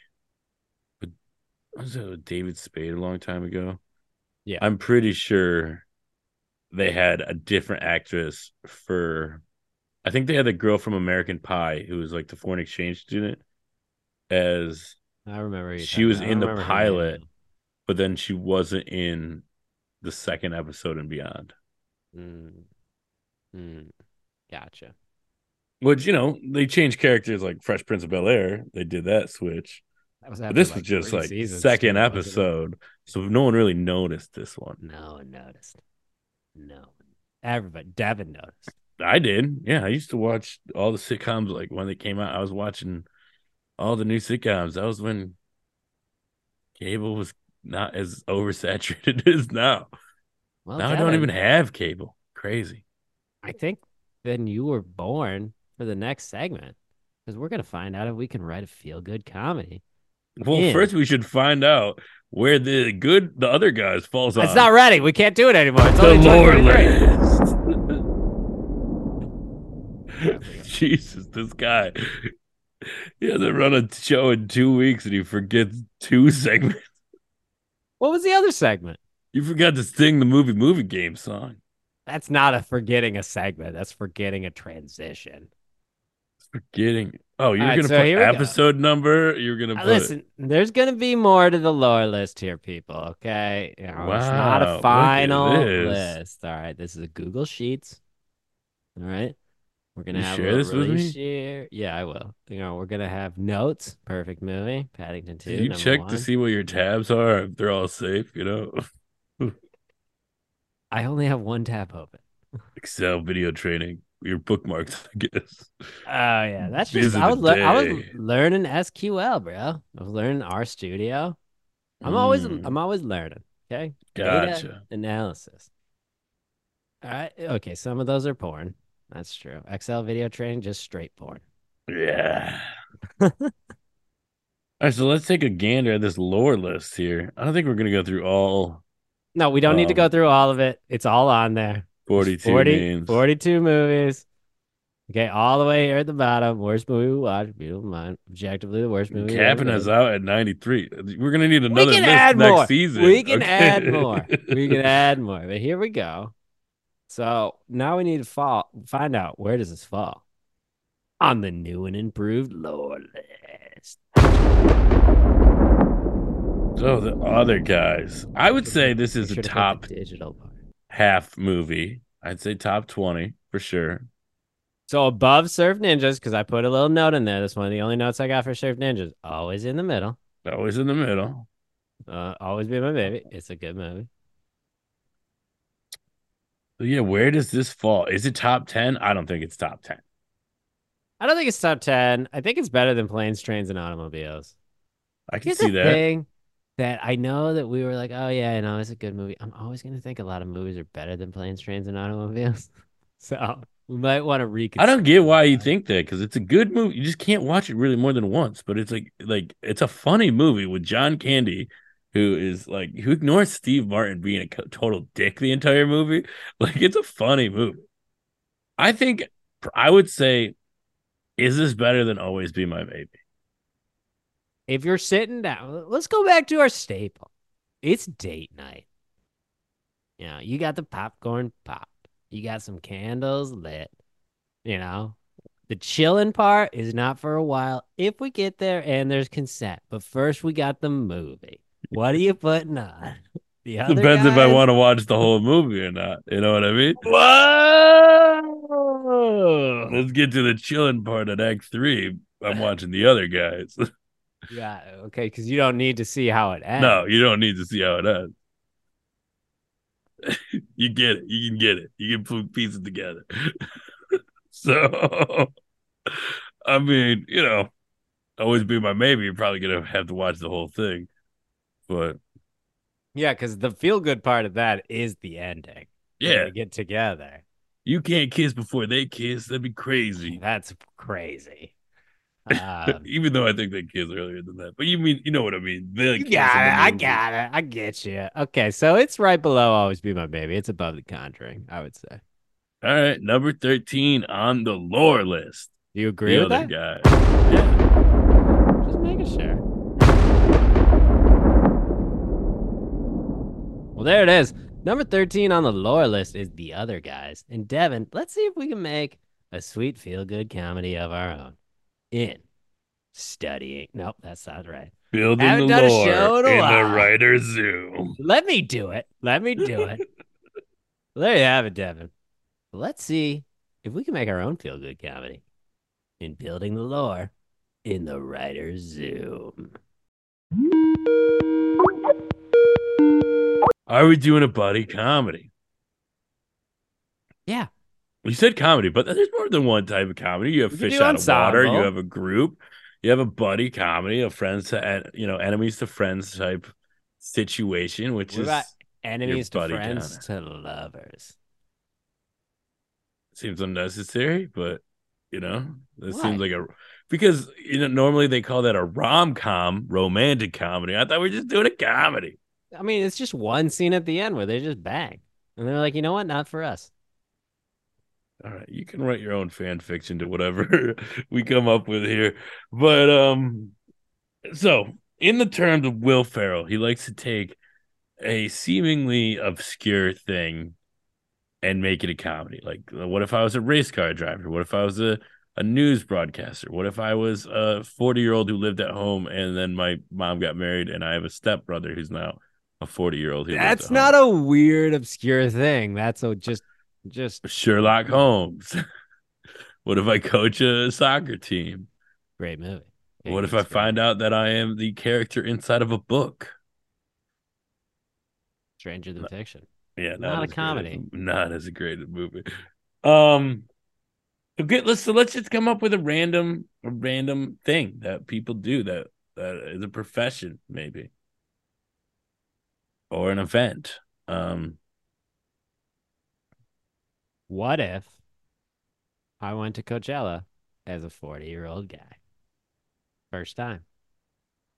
with- was it with David Spade a long time ago? Yeah. I'm pretty sure they had a different actress for. I think they had the girl from American Pie who was like the foreign exchange student as I remember. you She was I in the pilot. but then she wasn't in the second episode and beyond. Mm. Mm. Gotcha. Which you know they changed characters like Fresh Prince of Bel Air. They did that switch, That was but this like, was just like seasons, second too, episode, so no one really noticed this one. No one noticed. No. one. Everybody. Devin noticed. I did, yeah. I used to watch all the sitcoms like when they came out. I was watching all the new sitcoms. That was when cable was not as oversaturated as now. Well, now I don't even have cable. Crazy. I think then you were born for the next segment because we're gonna find out if we can write a feel good comedy. Well, in. first we should find out where the good the other guys falls on. It's not ready. We can't do it anymore. It's the 2023. list. Jesus, this guy. He hasn't run a show in two weeks and he forgets two segments. What was the other segment? You forgot to sing the movie movie game song. That's not a forgetting a segment. That's forgetting a transition. Forgetting. Oh, you're right, gonna so put we go. episode number. You're gonna put. Listen, there's gonna be more to the lore list here, people. Okay, you know, it's not a final list. All right, this is a Google Sheets. All right, we're gonna You have share this with me? Yeah, I will. You know, we're gonna have notes. Perfect movie. Paddington Two. Did you check one. to see what your tabs are? If they're all safe, you know. I only have one tab open. Excel video training. Your bookmarks, I guess. Oh yeah, that's just I was lear- I was learning SQL, bro. I was learning R Studio. I'm always Mm, I'm always learning. Okay, Data gotcha. analysis. All right. Okay, some of those are porn. That's true. Excel video training, just straight porn. Yeah. All right, so let's take a gander at this lore list here. I don't think we're gonna go through all No, we don't need to go Um, through all of it. It's all on there. 42 40 names. 42 movies. Okay, all the way here at the bottom. Worst movie we watched. Beautiful mind. Objectively the worst movie. Capping us out at 93. We're gonna need another can list add next more. season. We can okay? add more. We can add more. But here we go. So now we need to fall, find out where does this fall on the new and improved lore list. So the other guys, I would say this is a sure to put the top digital part. half movie. I'd say top 20 for sure. So above Surf Ninjas, because I put a little note in there. That's one of the only notes I got for Surf Ninjas. Always in the middle. Always in the middle. Uh, always be my baby. It's a good movie. Yeah, where does this fall? Is it top 10? I don't think it's top 10. I don't think it's top ten. I think it's better than planes, trains, and automobiles. I can Here's see that. thing that I know that we were like, oh yeah, you know, it's a good movie. I'm always gonna think a lot of movies are better than planes, trains, and automobiles. so We might want to reconsider. I don't get why you think that because it's a good movie. You just can't watch it really more than once. But it's like like it's a funny movie with John Candy, who is like who ignores Steve Martin being a total dick the entire movie. Like it's a funny movie. I think I would say, is this better than Always Be My Baby? If you're sitting down, let's go back to our staple. It's date night. You know, you got the popcorn pop. You got some candles lit. You know, the chilling part is not for a while if we get there and there's consent. But first, we got the movie. What are you putting on? The other Depends if I want to watch the whole movie or not. You know what I mean? Whoa! Let's get to the chilling part at Act Three. I'm watching the other guys. Yeah, okay, because you don't need to see how it ends. no, you don't need to see how it ends. you get it. You can get it. You can put pieces together. so, I mean, you know, always be my maybe. You're probably gonna have to watch the whole thing, but Yeah, because the feel good part of that is the ending. Yeah, they get together. you can't kiss before they kiss. That'd be crazy. That's crazy. Um, Even though I think they kiss earlier than that, but you mean you know what I mean? They it. I got it. I get you. Okay, so it's right below Always Be My Baby. It's above The Conjuring, I would say. All right, number thirteen on the lore list. Do you agree the with other that? guy. Yeah. Just making sure. Well, there it is. Number 13 on the lore list is The Other Guys. And Devin, let's see if we can make a sweet feel good comedy of our own in studying. Nope, that sounds right. Building Haven't the done a lore show in a in the writer's zoom. Let me do it. Let me do it. there you have it, Devin. Let's see if we can make our own feel good comedy in building the lore in the writer's zoom. Are we doing a buddy comedy? Yeah. You said comedy, but there's more than one type of comedy. You have can fish out of water. You have a group. You have a buddy comedy, a friends to you know enemies to friends type situation, which What is enemies to friends to lovers? seems unnecessary, but you know this Why? seems like a because you know normally they call that a rom com, romantic comedy. I thought we are just doing a comedy. I mean, it's just one scene at the end where they just bang. And they're like, you know what? Not for us. All right, you can write your own fan fiction to whatever we come up with here. But um so in the terms of Will Ferrell, he likes to take a seemingly obscure thing and make it a comedy. Like what if I was a race car driver? What if I was a a news broadcaster? What if I was a 40-year-old who lived at home and then my mom got married and I have a stepbrother who's now a 40-year-old who That's not a weird, obscure thing. That's a just, just Sherlock Holmes. what if I coach a soccer team? great movie. What if I find out that I am the character inside of a book? Stranger Than Fiction? Yeah, Not a as great comedy. not as a great movie. Um, okay, let's so let's just come up with a random a random thing that people do that that is a profession maybe or an event. Um, What if I went to Coachella as a 40 year old guy? First time.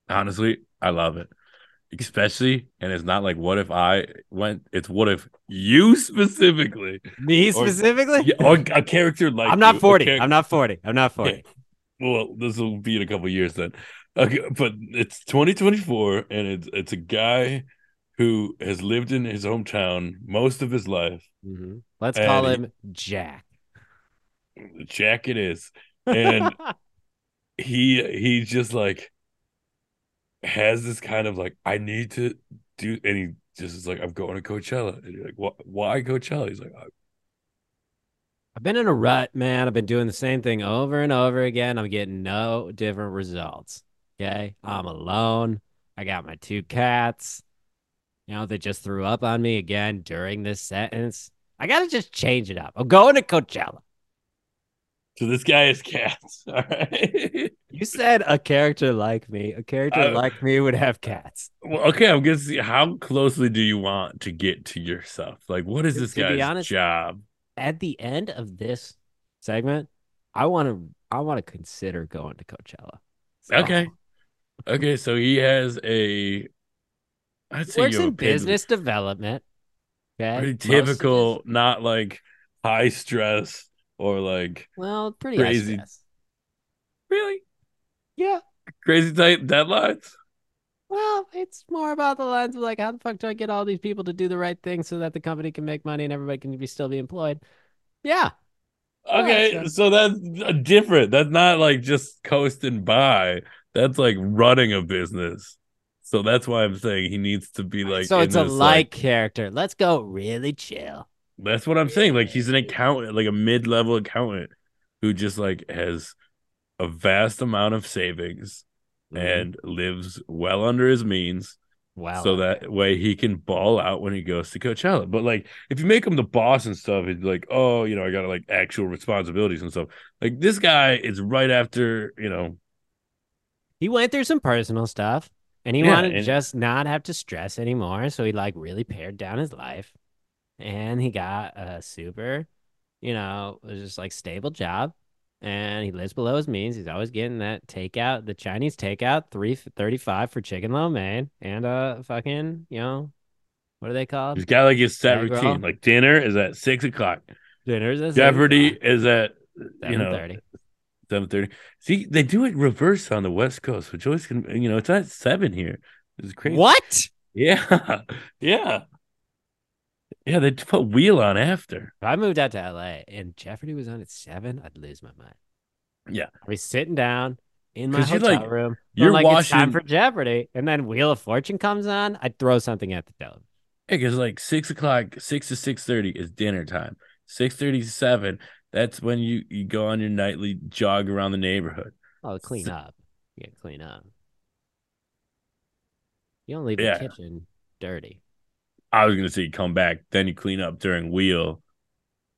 honestly, I love it. Especially, and it's not like what if I went. It's what if you specifically, Me specifically? or a character like I'm not you, 40. char- I'm not 40. I'm not 40. well, this will be in a couple years then. Okay, but it's 2024, and it's it's a guy who has lived in his hometown most of his life. Mhm. Let's call he- him Jack. Jack, it is, and he he just like has this kind of like I need to do, and he just is like I'm going to Coachella, and you're like, what? Why Coachella? He's like, I've been in a rut, man. I've been doing the same thing over and over again. I'm getting no different results. Okay. I'm alone. I got my two cats. You know, they just threw up on me again during this sentence. I got to just change it up. I'm going to Coachella. so this guy is cats. All right. You said a character like me. A character Uh, like me would have cats. Well, okay, I'm gonna see how closely do you want to get to yourself? Like, what is To- this to guy's honest- job? At the end of this segment, I want to I want to consider going to Coachella. So, Okay. Okay, so he has a I'd say works in business development. Okay, pretty typical, not like high stress or like well, pretty crazy- really Yeah. crazy tight deadlines. Well, it's more about the lines of like, how the fuck do I get all these people to do the right thing so that the company can make money and everybody can be still be employed? Yeah. Okay, so that's uh, different. That's not like just coasting by. That's like running a business. So that's why I'm saying he needs to be like. so it's a this, like character. Let's go really chill. That's what I'm saying. Like he's an accountant, like a mid-level accountant, who just like has a vast amount of savings Mm-hmm. and lives well under his means. wow. so that way he can ball out when he goes to Coachella. But like, if you make him the boss and stuff, he's like, oh, you know, I got like actual responsibilities and stuff. Like this guy is right after, you know, he went through some personal stuff and he Yeah, wanted to just not have to stress anymore. So he like really pared down his life and he got a super, you know, was just like stable job. And he lives below his means. He's always getting that takeout, the Chinese takeout, three thirty five for chicken lo mein, and uh, fucking, you know, what are they called? he's got like his set routine. Like dinner is at six o'clock. Dinners at Jeopardy is at you know. Seven thirty. See, they do it reverse on the West Coast, which always can you know it's at seven here. It's crazy. What? Yeah, yeah, yeah. They put wheel on after. If I moved out to LA and Jeopardy was on at seven, I'd lose my mind. Yeah. I'd be sitting down in my hotel like- room. you're like it's time watching- for Jeopardy, and then Wheel of Fortune comes on. I'd throw something at the television. Yeah, because like six o'clock, six to six thirty is dinner time. Six thirty to seven, that's when you you go on your nightly jog around the neighborhood. Oh, clean So- up. You gotta clean up. You don't leave Yeah. the kitchen dirty. I was gonna say you come back, then you clean up during wheel,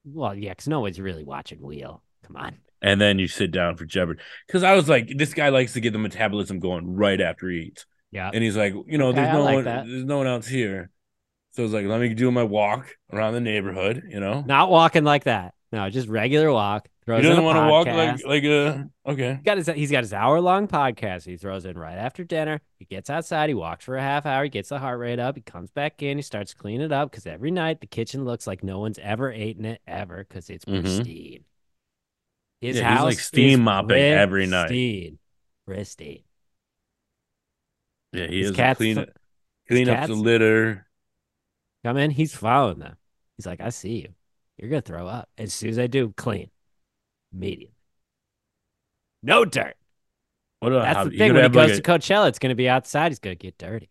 Well, yeah, because no one's really watching Wheel. Come on. and then you sit down for Jeopardy. Because I was like, this guy likes to get the metabolism going right after he eats, Yeah. and he's like, you know, Okay, there's no like one, that. there's no one else here. So it's like, let me do my walk around the neighborhood. You know, Not walking like that. No, just regular walk. he doesn't in a want to walk like like a okay. Got his, he's got his hour long podcast. He throws in right after dinner. He gets outside. He walks for a half hour. He gets the heart rate up. He comes back in. He starts cleaning it up because every night the kitchen looks like no one's ever eaten it ever because it's Mhm. pristine. His Yeah, he's, house like, steam mopping every night. pristine. Pristine. Yeah, he His is clean clean up the litter. Come in. He's following them. He's like, I see you. You're gonna throw up. As soon as I do, clean. Immediately. No dirt. What That's hobby? the thing. When he have, like, goes to Coachella, it's gonna be outside. He's gonna get dirty.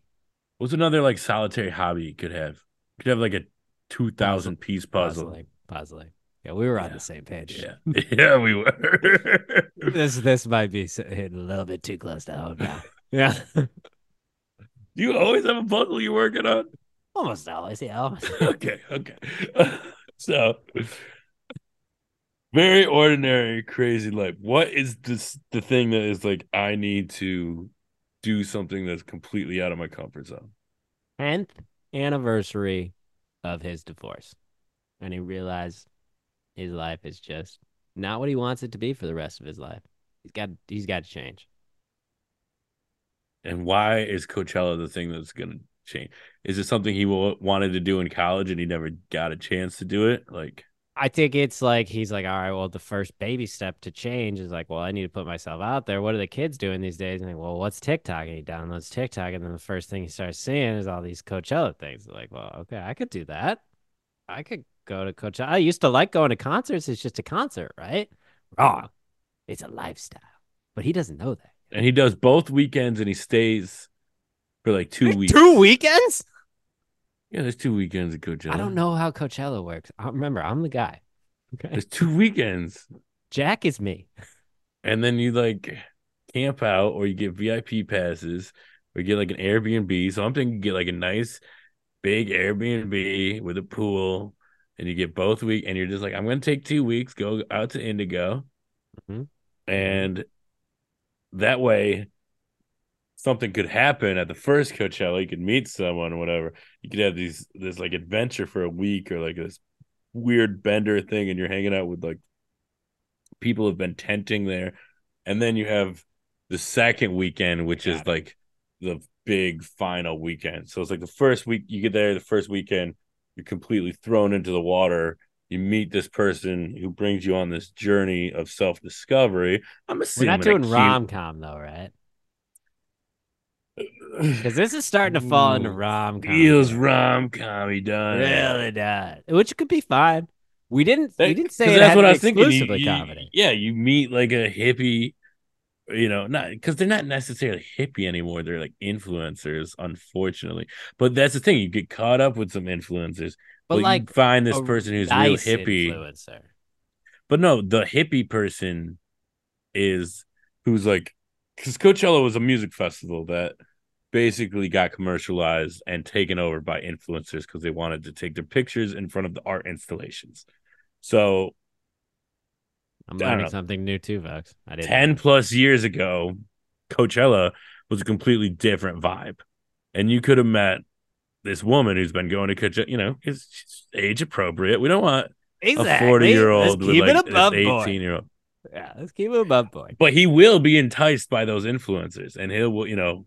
What's another like solitary hobby you could have? You could have like a two thousand piece puzzle. Puzzling. Puzzling. Yeah, we were on Yeah. the same page. Yeah, yeah, we were. This this might be hitting a little bit too close to home now. Yeah. Do you always have a puzzle you're working on. almost always. Yeah. Almost. okay, okay. So, very ordinary, crazy life. What is this? The thing that is like, I need to do something that's completely out of my comfort zone. 10th anniversary of his divorce. And he realized his life is just not what he wants it to be for the rest of his life. He's got he's got to change. And why is Coachella the thing that's going to change? Is it something he wa- wanted to do in college and he never got a chance to do it? Like, I think it's like he's like, all right, well, the first baby step to change is like, well, I need to put myself out there. What are the kids doing these days? And like, well, what's TikTok? And he downloads TikTok, and then the first thing he starts seeing is all these Coachella things. Like, well, okay, I could do that. I could go to Coachella. I used to like going to concerts. It's just a concert, right? Wrong. It's a lifestyle. But he doesn't know that. and he does both weekends and he stays for like two weeks. Two weekends? Yeah, there's two weekends at Coachella. I don't know how Coachella works. I remember, I'm the guy. Okay. There's two weekends. Jack is me. and then you like camp out or you get VIP passes or you get like an Airbnb. So I'm thinking you get like a nice big Airbnb with a pool and you get both week and you're just like, I'm gonna take two weeks, go out to Indio. Mhm. And that way something could happen at the first Coachella. You could meet someone or whatever. You could have these this like adventure for a week or like this weird bender thing and you're hanging out with like people have been tenting there, and then you have the second weekend, which is like the big final weekend. So it's like the first week you get there, the first weekend, you're completely thrown into the water. You meet this person who brings you on this journey of self discovery. I'm assuming We're not doing rom com though, right? Because this is starting to fall into rom com. feels rom commy done. Really does, which could be fine. We didn't. we didn't say it that's what I was thinking. You- exclusively you- comedy. Yeah, you meet like a hippie, you know, not because they're not necessarily hippie anymore. They're like influencers, unfortunately. But that's the thing. You get caught up with some influencers, But but like you find this person who's real hippie. influencer. But no, the hippie person is who's like because Coachella was a music festival that basically got commercialized and taken over by influencers because they wanted to take their pictures in front of the art installations. So I'm learning something new too, Vox. I didn't. 10 know. plus years ago, Coachella was a completely different vibe. And you could have met this woman who's been going to Coachella, you know, is she's age appropriate. We don't want Exactly. a 40 year old with like board. 18 year old. Yeah, let's keep it above board. But he will be enticed by those influencers and he'll, you know,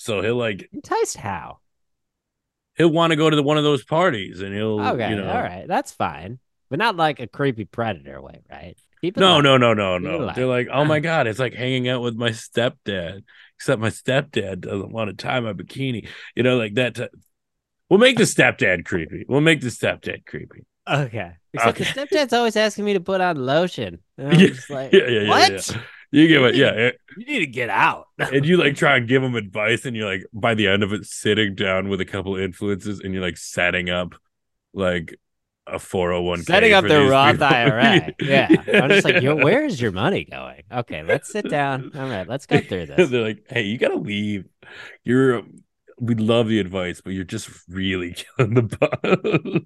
so he'll like, Enticed how? he'll want to go to the, one of those parties and he'll, Okay, you know, all right, that's fine, but not like a creepy predator way, right? No, no, no, no, Keep no. They're like, oh my God, it's like hanging out with my stepdad, except my stepdad doesn't want to tie my bikini. You know, like that. T- we'll make the stepdad creepy. We'll make the stepdad creepy. Okay. Except the stepdad's always asking me to put on lotion. And I'm Yeah, just like, Yeah, yeah, yeah. what? yeah. You give it, yeah. You need to get out. And you like try and give them advice, and you're like, by the end of it, sitting down with a couple influences, and you're like setting up like a 401k. Setting up their Roth people. IRA. Yeah. I'm just like, Yo, where is your money going? Okay, let's sit down. All right, let's go through this. They're like, hey, you gotta leave. You're um, we love the advice, but you're just really killing the.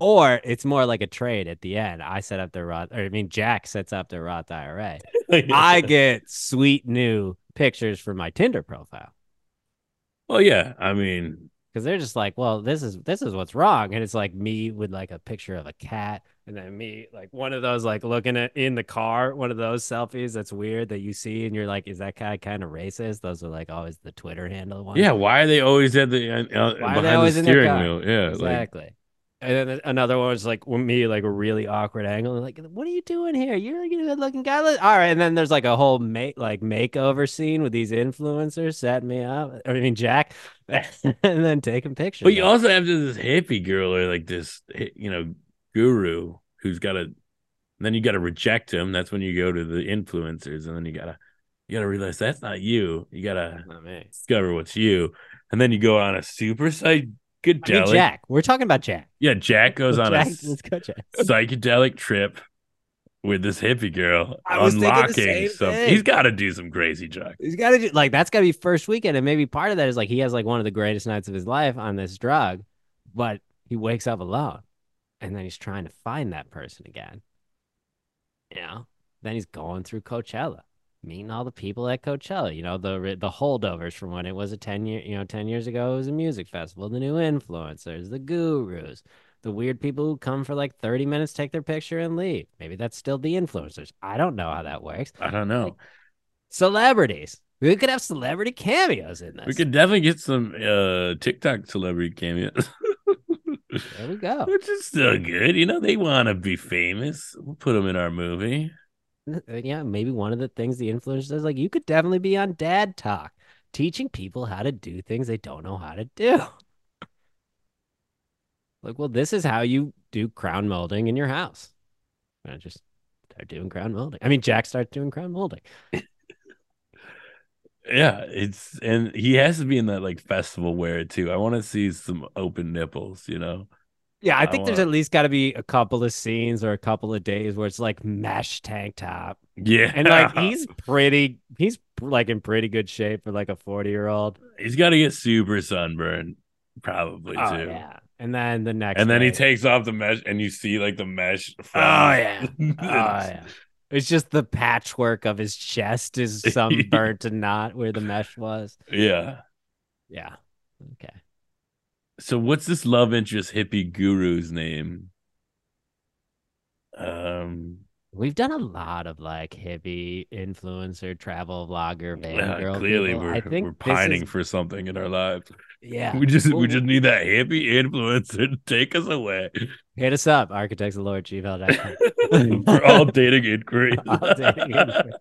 Or it's more like a trade at the end. I set up the Roth, or I mean, Jack sets up the Roth IRA. I get sweet new pictures for my Tinder profile. well, yeah. I mean, because they're just like, well, this is this is what's wrong, and it's like me with like a picture of a cat, and then me like one of those like looking at in the car, one of those selfies that's weird that you see, and you're like, is that guy kind of racist? Those are like always the Twitter handle ones. yeah. Why are they always at the uh, uh, Why are they behind the steering wheel? Yeah, like exactly. And then another one was like me, like a really awkward angle. Like, what are you doing here? You're like a good looking guy. All right. And then there's like a whole make like makeover scene with these influencers setting me up. I mean, Jack, and then taking pictures. But you also have this hippie girl or like this, you know, guru who's got to. Then you got to reject him. That's when you go to the influencers, and then you gotta, you gotta realize that's not you. You gotta discover what's you, and then you go on a super psychedelic. I mean, Jack. We're talking about Jack. Yeah, Jack goes on Jack, a s- let's go, Jack. psychedelic trip with this hippie girl, I was thinking the unlocking some. thing. He's got to do some crazy drugs. He's got to do like that's got to be first weekend, and maybe part of that is like he has like one of the greatest nights of his life on this drug, but he wakes up alone, and then he's trying to find that person again. You know, then he's going through Coachella, meeting all the people at Coachella. You know, the the holdovers from when it was a ten year, you know, ten years ago it was a music festival. The new influencers, the gurus, the weird people who come for like thirty minutes, take their picture, and leave. Maybe that's still the influencers. I don't know how that works I don't know. celebrities. We could have celebrity cameos in this. We could definitely get some uh TikTok celebrity cameos, There we go. which is still good. You know, they want to be famous. We'll put them in our movie. Uh, Yeah, maybe one of the things the influencer does, like you could definitely be on Dad Talk, teaching people how to do things they don't know how to do. Like, well, this is how you do crown molding in your house. And I just start doing crown molding. I mean, Jack starts doing crown molding. Yeah, it's and he has to be in that like festival wear too. I want to see some open nipples. You know. Yeah, I I think there's at least got to be a couple of scenes or a couple of days where it's like mesh tank top, Yeah, and like he's pretty, he's like in pretty good shape for like a 40 year old. he's got to get super sunburned, probably Oh too. yeah, and then the next, And then he takes off the mesh, and you see like the mesh. Oh, from, Oh yeah, oh It's- yeah. It's just the patchwork of his chest is sunburnt and not where the mesh was. yeah. Yeah. Okay. So what's this love interest hippie guru's name? Um, We've done a lot of like hippie influencer, travel vlogger, van Yeah, girl. clearly, people. we're I think we're pining is- for something in our lives. yeah. We just we just need that hippie influencer to take us away hit us up, architectsoflore gmail.com. for all dating inquiries. All dating inquiries.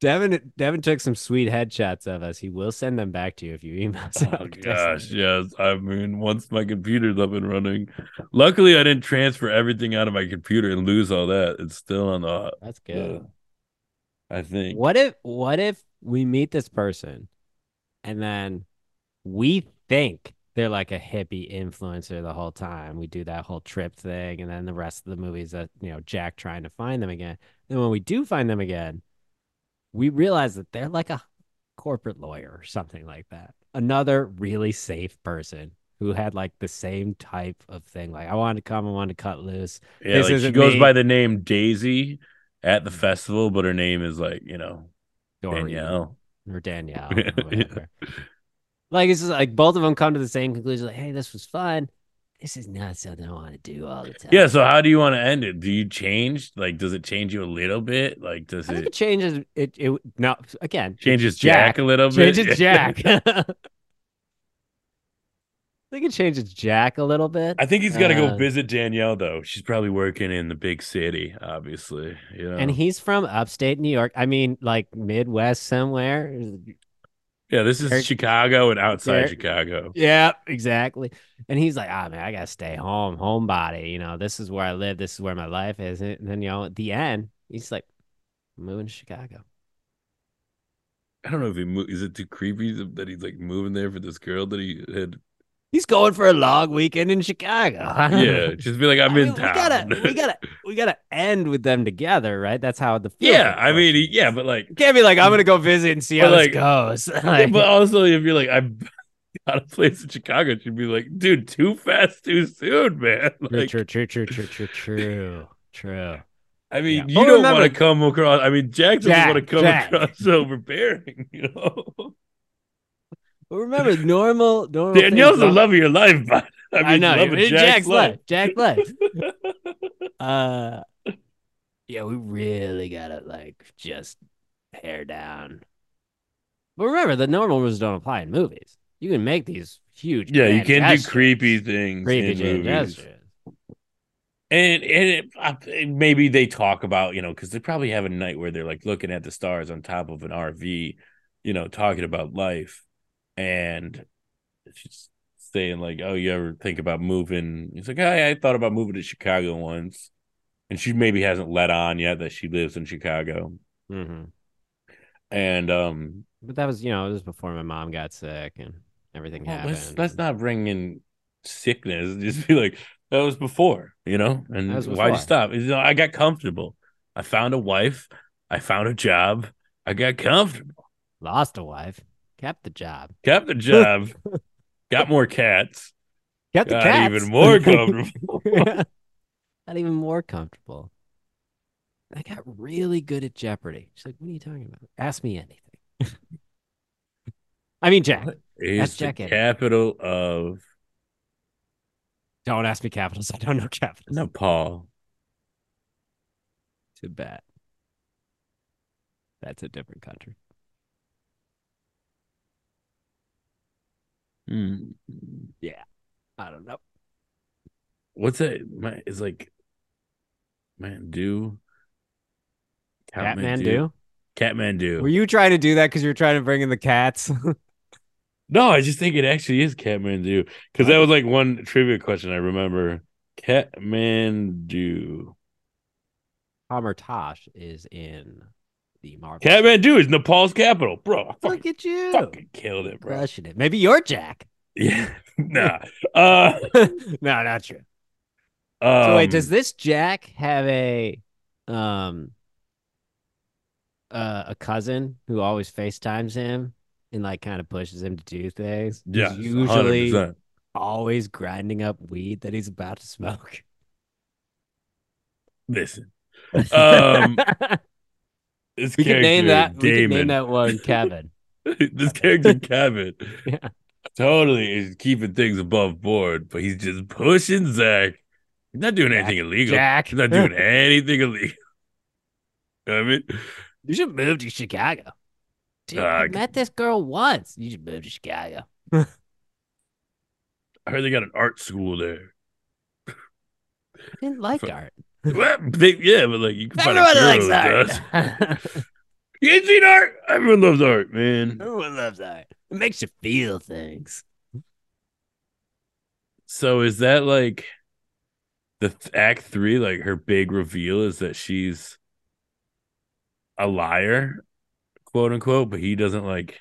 Devin Devin took some sweet headshots of us. He will send them back to you if you email us. Oh gosh, yes. I mean, once my computer's up and running, luckily I didn't transfer everything out of my computer and lose all that. It's still on the. That's good. the- I think. What if what if we meet this person and then we think they're like a hippie influencer the whole time. We do that whole trip thing and then the rest of the movie is that, you know, Jack trying to find them again. Then when we do find them again, we realize that they're like a corporate lawyer or something like that. Another really safe person who had like the same type of thing. Like I wanted to come, I wanted to cut loose. Yeah, This like she goes me. by the name Daisy at the mm-hmm. festival, but her name is like you know. Danielle. or Danielle or whatever. Like it's just like both of them come to the same conclusion. Like, hey, this was fun. This is not something I want to do all the time. Yeah. So how do you want to end it? Do you change? Like, does it change you a little bit? Like, does I think it it changes. It it no again changes Jack. Jack, a little bit? changes Jack. I think it changes Jack a little bit. I think he's got to go Uh, visit Danielle though. She's probably working in the big city, obviously. You know. And he's from upstate New York. I mean, like Midwest somewhere. Yeah, this is Eric- Chicago and outside Eric- Chicago. Yeah, exactly. And he's like, ah, man, I gotta stay home, homebody. You know, this is where I live. This is where my life is. And then, you know, at the end, he's like, moving to Chicago. I don't know if he mo- is it too creepy that he's like moving there for this girl that he had. He's going for a long weekend in Chicago. Yeah, just be like I'm I in mean, town. We gotta, we gotta, we gotta end with them together, right? That's how the yeah, I mean, he- supposed to yeah, but like, can't be like, I'm gonna go visit and see how like- this goes. Yeah, Like, but also if you're like I'm got a place in Chicago, she'd be like, dude, too fast, too soon, man. Like, true, true, true, true, true, true, true. I mean, Yeah. you But don't want to come across. I mean, Jack doesn't want to come Jack. across overbearing, you know. But remember, normal, normal. Danielle's the love of your life, but I, mean, I know. love Jack's, Jack's, life. Jack's life. Uh, yeah, we really gotta like just hair down. But remember, the normal rules don't apply in movies. You can make these huge. yeah, you can't do creepy things creepy in movies. And and it, maybe they talk about you know because they probably have a night where they're like looking at the stars on top of an RV, you know, talking about life, and she's saying like, "Oh, you ever think about moving?" He's like, "I I thought about moving to Chicago once," and she maybe hasn't let on yet that she lives in Chicago, hmm and um, But that was, you know, it was before my mom got sick and everything well, happened. let's let's not bring in sickness. Just be like, that was before, you know. And why'd you stop? You know, I got comfortable. I found a wife. I found a job. I got comfortable. Lost a wife, kept the job, Kept the job. got more cats. kept the Got cats. even more comfortable. Not even more comfortable. I got really good at Jeopardy. She's like, "What are you talking about? Ask me anything." I mean, Jack. Is the Jack capital of Don't ask me capitals. I don't know capitals. Nepal? Too bad. That's a different country. Hmm. Yeah I don't know. What's that? Man, It's like Mandu. Kathmandu. Kathmandu. Were you trying to do that because you were trying to bring in the cats? No, I just think it actually is Kathmandu because that was like one trivia question I remember. Kathmandu. Kamar-Taj is in the Marvel. Kathmandu is Nepal's capital, bro. Fucking, Look at you. fucking killed it, bro. Crushing it. Maybe you're Jack. Yeah, nah. Uh, no, not true. um, So wait, does this Jack have a um uh, a cousin who always FaceTimes him and like kind of pushes him to do things? Yeah, usually 100%. always grinding up weed that he's about to smoke. listen. Um, this we could name that. We could name that one Kevin. this character Kevin Yeah. totally is keeping things above board, but he's just pushing Zach He's not doing Jack. anything illegal. Jack. He's not doing anything illegal. You know I mean, You should move to Chicago. Dude, Uh, I met this girl once. You should move to Chicago. I heard they got an art school there. I didn't like art. They, yeah, but like you can find a Everyone likes art. You ain't seen art? Everyone loves art, man. Everyone loves art. It makes you feel things. So is that like the th- act three? Like her big reveal is that she's a liar, quote unquote, but he doesn't like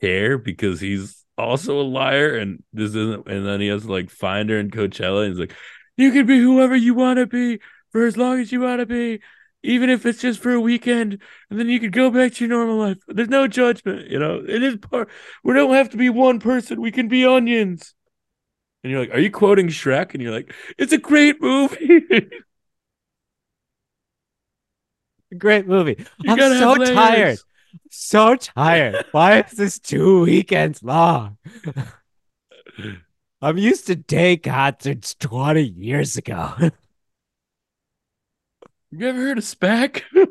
care because he's also a liar, and this isn't. And then he has to like find her in Coachella, and he's like, "You can be whoever you want to be for as long as you want to be." Even if it's just for a weekend, and then you can go back to your normal life. There's no judgment, you know. It is part. We don't have to be one person. We can be onions. And you're like, "Are you quoting Shrek?" And you're like, "It's a great movie." Great movie. You I'm so tired. So tired. Why is this two weekends long? I'm used to day concerts 20 years ago. You ever heard of SPAC?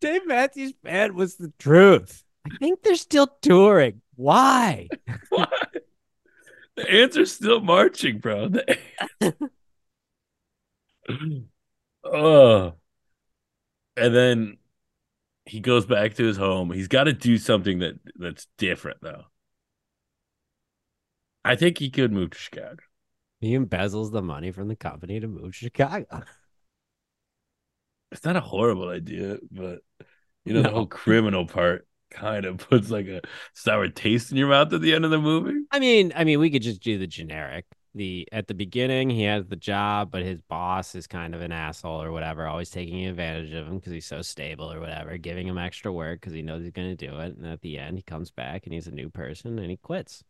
Dave Matthews Band was the truth. I think they're still touring. Why? what? The answer's still marching, bro. Oh. And then he goes back to his home. He's got to do something that that's different, though. I think he could move to Chicago. He embezzles the money from the company to move to Chicago. It's not a horrible idea, but you know, the whole criminal part kind of puts like a sour taste in your mouth at the end of the movie. I mean, I mean, we could just do the generic. The at the beginning, he has the job, but his boss is kind of an asshole or whatever, always taking advantage of him because he's so stable or whatever, giving him extra work because he knows he's going to do it. And at the end, he comes back and he's a new person and he quits.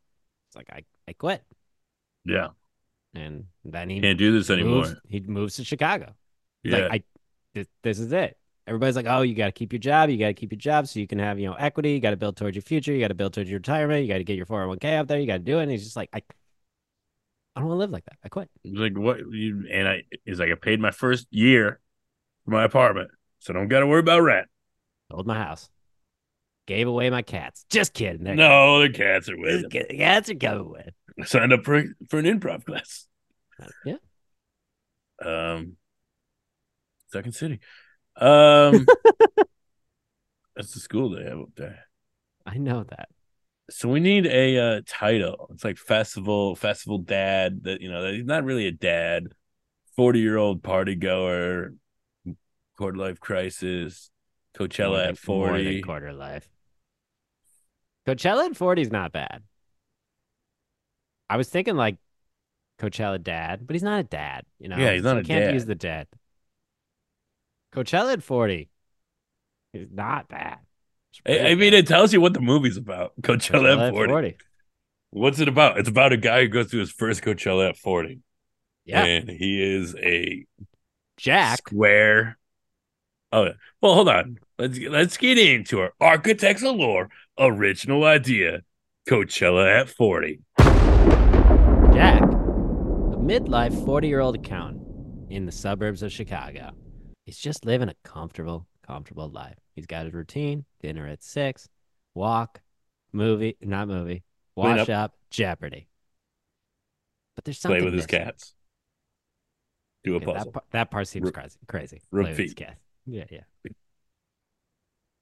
It's like I, I quit, Yeah. and then he Can't do this anymore. moves, he moves to Chicago. Yeah. Like I, this, this is it. Everybody's like, oh, you got to keep your job. You got to keep your job so you can have, you know, equity. You got to build towards your future. You got to build towards your retirement. You got to get your 401k out there. You got to do it. And he's just like, I, I don't want to live like that. I quit. He's like what you and I he's like I paid my first year for my apartment, so don't gotta worry about rent. Sold my house. Gave away my cats. Just kidding. They're- No, the cats are with kidding. Cats are coming with. I signed up for for an improv class. Yeah. Um Second City. Um that's the school they have up there. I know that. So we need a uh, title. It's like festival, festival dad. That you know, that he's not really a dad. Forty year old party goer, quarter life crisis, Coachella than- at more than forty. quarter life. Coachella at 40 is not bad. I was thinking like Coachella dad, but he's not a dad, you know? Yeah, he's not you a can't dad. use the dad. Coachella at 40 is not bad. I, I mean, it tells you what the movie's about. Coachella, Coachella at 40. What's it about? It's about a guy who goes to his first Coachella at 40. Yeah. And he is a Jack. square. Oh, yeah. well, hold on. Hmm. Let's let's get into our Architects of Lore original idea. Coachella at 40. Jack, a midlife 40 year old accountant in the suburbs of Chicago. He's just living a comfortable, comfortable life. He's got his routine dinner at six, walk, movie, not movie, wash up. up, Jeopardy. But there's something Play with his cats. Do a Okay, puzzle. that, par- that part seems Ru- crazy. Crazy. rub Play with his feet. Yeah, yeah.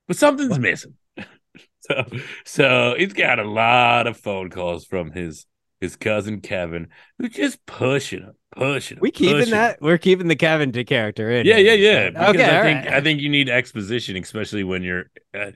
but something's What? missing. so so he's got a lot of phone calls from his his cousin Kevin, who's just pushing him, pushing him. We keeping pushing him. that? We're keeping the Kevin to character in. Yeah, yeah, yeah. Because Okay, I think right. I think you need exposition, especially when you're uh,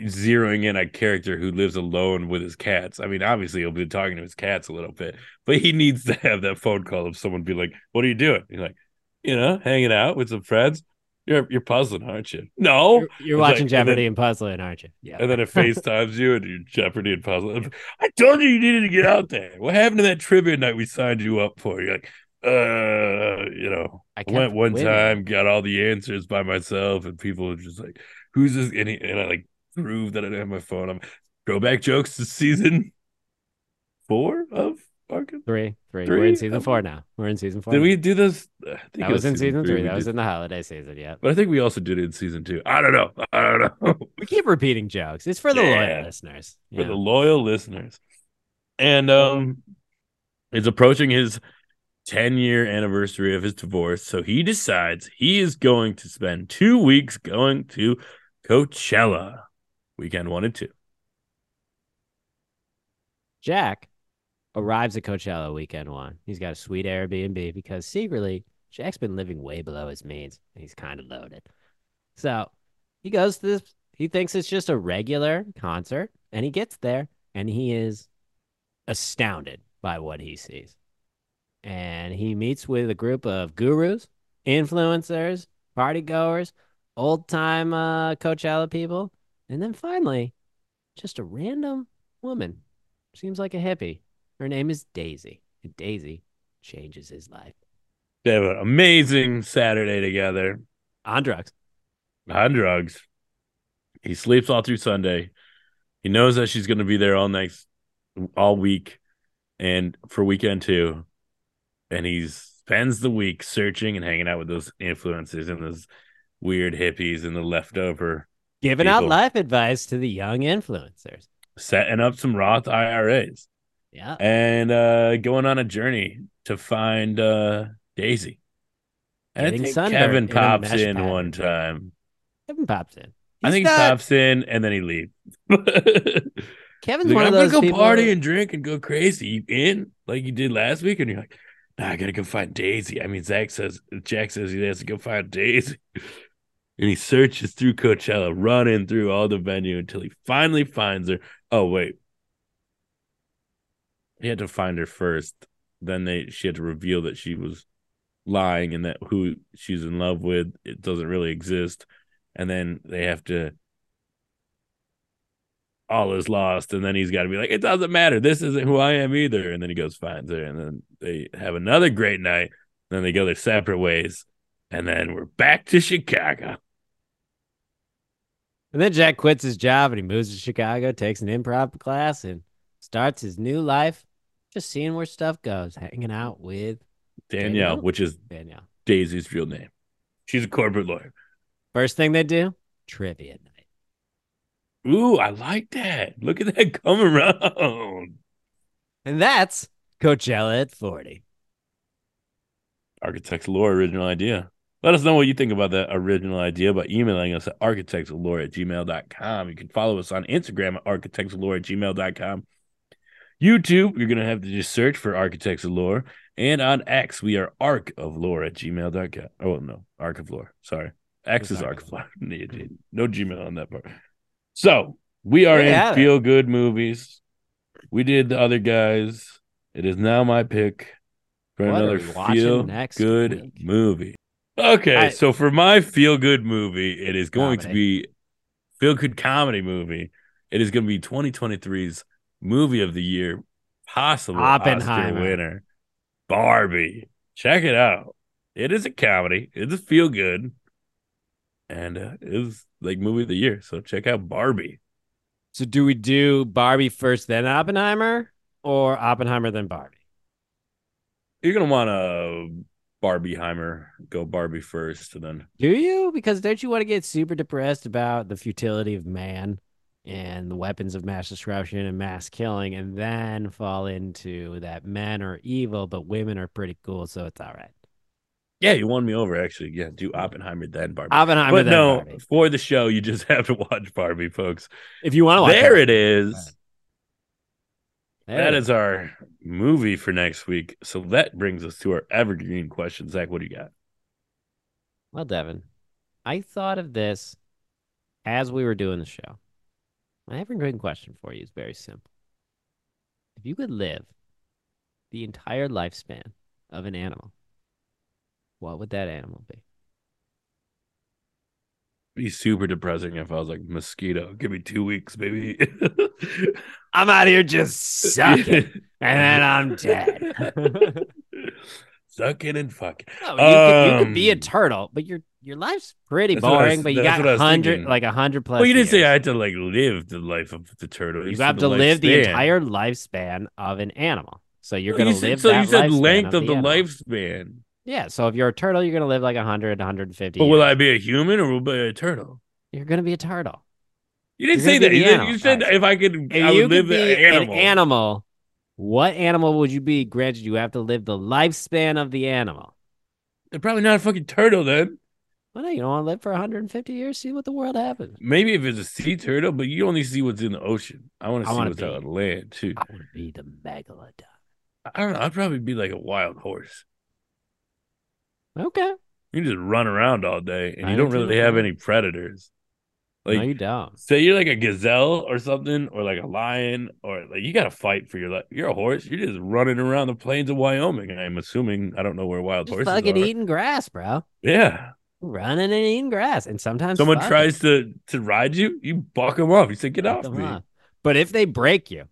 zeroing in a character who lives alone with his cats. I mean, obviously he'll be talking to his cats a little bit, but he needs to have that phone call of someone be like, "What are you doing?" You're like, "You know, hanging out with some friends." You're you're puzzling, aren't you? No. You're, you're watching like- and Jeopardy then- and puzzling, aren't you? Yeah. And then it FaceTimes you and you're Jeopardy and puzzling. I told you you needed to get out there. What happened to that trivia night we signed you up for? You're like, uh, you know, I went one winning. time, got all the answers by myself, and people were just like, "Who's this?" And, he, and I like proved that I didn't have my phone. I'm throwback jokes to season four of Arca? Three, three. Three? We're in season four now. We're in season four. Did now. we do this? I think That it was in season three. That was in the holiday season. Yeah. But I think we also did it in season two. I don't know. I don't know. We keep repeating jokes. It's for the Yeah. loyal listeners. For the loyal listeners. And um is approaching his 10 year anniversary of his divorce. So he decides he is going to spend two weeks going to Coachella weekend one and two. Jack arrives at Coachella weekend one. He's got a sweet Airbnb because secretly Jack's been living way below his means. He's kind of loaded. So he goes to this, he thinks it's just a regular concert, and he gets there and he is astounded by what he sees. And he meets with a group of gurus, influencers, party goers, old time uh, Coachella people, and then finally, just a random woman Seems like a hippie. Her name is Daisy. And Daisy changes his life. They have an amazing Saturday together On drugs. on drugs. He sleeps all through Sunday. He knows that she's going to be there all next, all week, and for weekend too. And he spends the week searching and hanging out with those influencers and those weird hippies and the leftover, Giving out life advice to the young influencers. setting up some Roth IRAs Yeah. and uh, going on a journey to find uh, Daisy. And I think sunburned Kevin pops mesh in one time. Kevin pops in. I think not- he pops in and then he leaves. Kevin's He's one like, of I'm those gonna go party and drink and go crazy. You in like you did last week, and you're like, Nah, I gotta go find Daisy. I mean, Zach says Jack says he has to go find Daisy, and he searches through Coachella, running through all the venue until he finally finds her. Oh wait, he had to find her first. Then they she had to reveal that she was lying and that who she's in love with it doesn't really exist, and then they have to all is lost. And then he's got to be like it doesn't matter. This isn't who i am either. And then he goes finds her. And then they have another great night. Then they go their separate ways. And then we're back to chicago. And then Jack quits his job and he moves to Chicago, takes an improv class, and starts his new life just seeing where stuff goes, hanging out with danielle, Danielle? which is Danielle. daisy's real name she's a corporate lawyer First thing they do, trivia night. ooh i like that look at that come around And that's Coachella at 40. architects lore original idea let us know what you think about that original idea by emailing us at architectslore at gmail.com. You can follow us on Instagram at architectslore at gmail.com. YouTube, you're going to have to just search for Architects of Lore. And on X, we are arc of lore at gmail.com. Oh, no, arc of lore. Sorry. X is Arc of lore. No Gmail on that part. So we are you in feel good movies. We did the other guys. It is now my pick for What another feel next good week? movie. Okay, I- so for my feel good movie, it is going to be feel good comedy movie. It is going to be 2023's movie of the year, possible Oscar Oppenheimer. winner, Barbie. Check it out. It is a comedy. It is feel good, and uh, it is like movie of the year. So check out Barbie. So do we do Barbie first, then Oppenheimer, or Oppenheimer then Barbie? You're gonna want to Barbieheimer go Barbie first, and then Do you? Because don't you want to get super depressed about the futility of man and the weapons of mass destruction and mass killing, and then fall into that men are evil, but women are pretty cool, so it's all right. yeah, you won me over. Actually, yeah, do Oppenheimer then Barbie. Oppenheimer but then no, Barbie. for the show, you just have to watch Barbie, folks. If you want to There it is. There That is our movie for next week. So that brings us to our evergreen question. Zach, what do you got? Well, Devin, I thought of this as we were doing the show. My evergreen question for you is very simple. If you could live the entire lifespan of an animal, what would that animal be? Be super depressing if I was like mosquito. Give me two weeks, baby. I'm out here just sucking, and then I'm dead. Sucking and fucking. No, you, could, you could be a Um, turtle, but your your life's pretty That's boring. was- but you got hundred, like a hundred plus. Well, you didn't say. I had to like live the life of the turtle. You said have the to live the entire lifespan of an animal. So you're Well, gonna you said- live. so you said length of the, animal. lifespan. Yeah. So if you're a turtle, you're gonna live like 100, 150. But will. I be a human or will I be a turtle? You're gonna be a turtle. You didn't You're say that. You said, animal. you said if I could, If I you would live be the animal. an animal, what animal would you be? Granted, you have to live the lifespan of the animal. They're probably not a fucking turtle then. Well, no, you don't want to live for 150 years. See what the world happens. Maybe if it's a sea turtle, but you only see what's in the ocean. I want to I see what's be- out on land too. I want to be the megalodon. I don't know. I'd probably be like a wild horse. Okay. You just run around all day and I you don't really have any predators. Like no, you don't. say you're like a gazelle or something, or like a lion, or like you gotta fight for your life. You're a horse, you're just running around the plains of Wyoming. I'm assuming I don't know where wild Just horses fucking are. eating grass, bro. Yeah. Running and eating grass, and sometimes Someone fucking tries to to ride you, you buck them off. You say, "Get fuck off me!" up. But if they break you,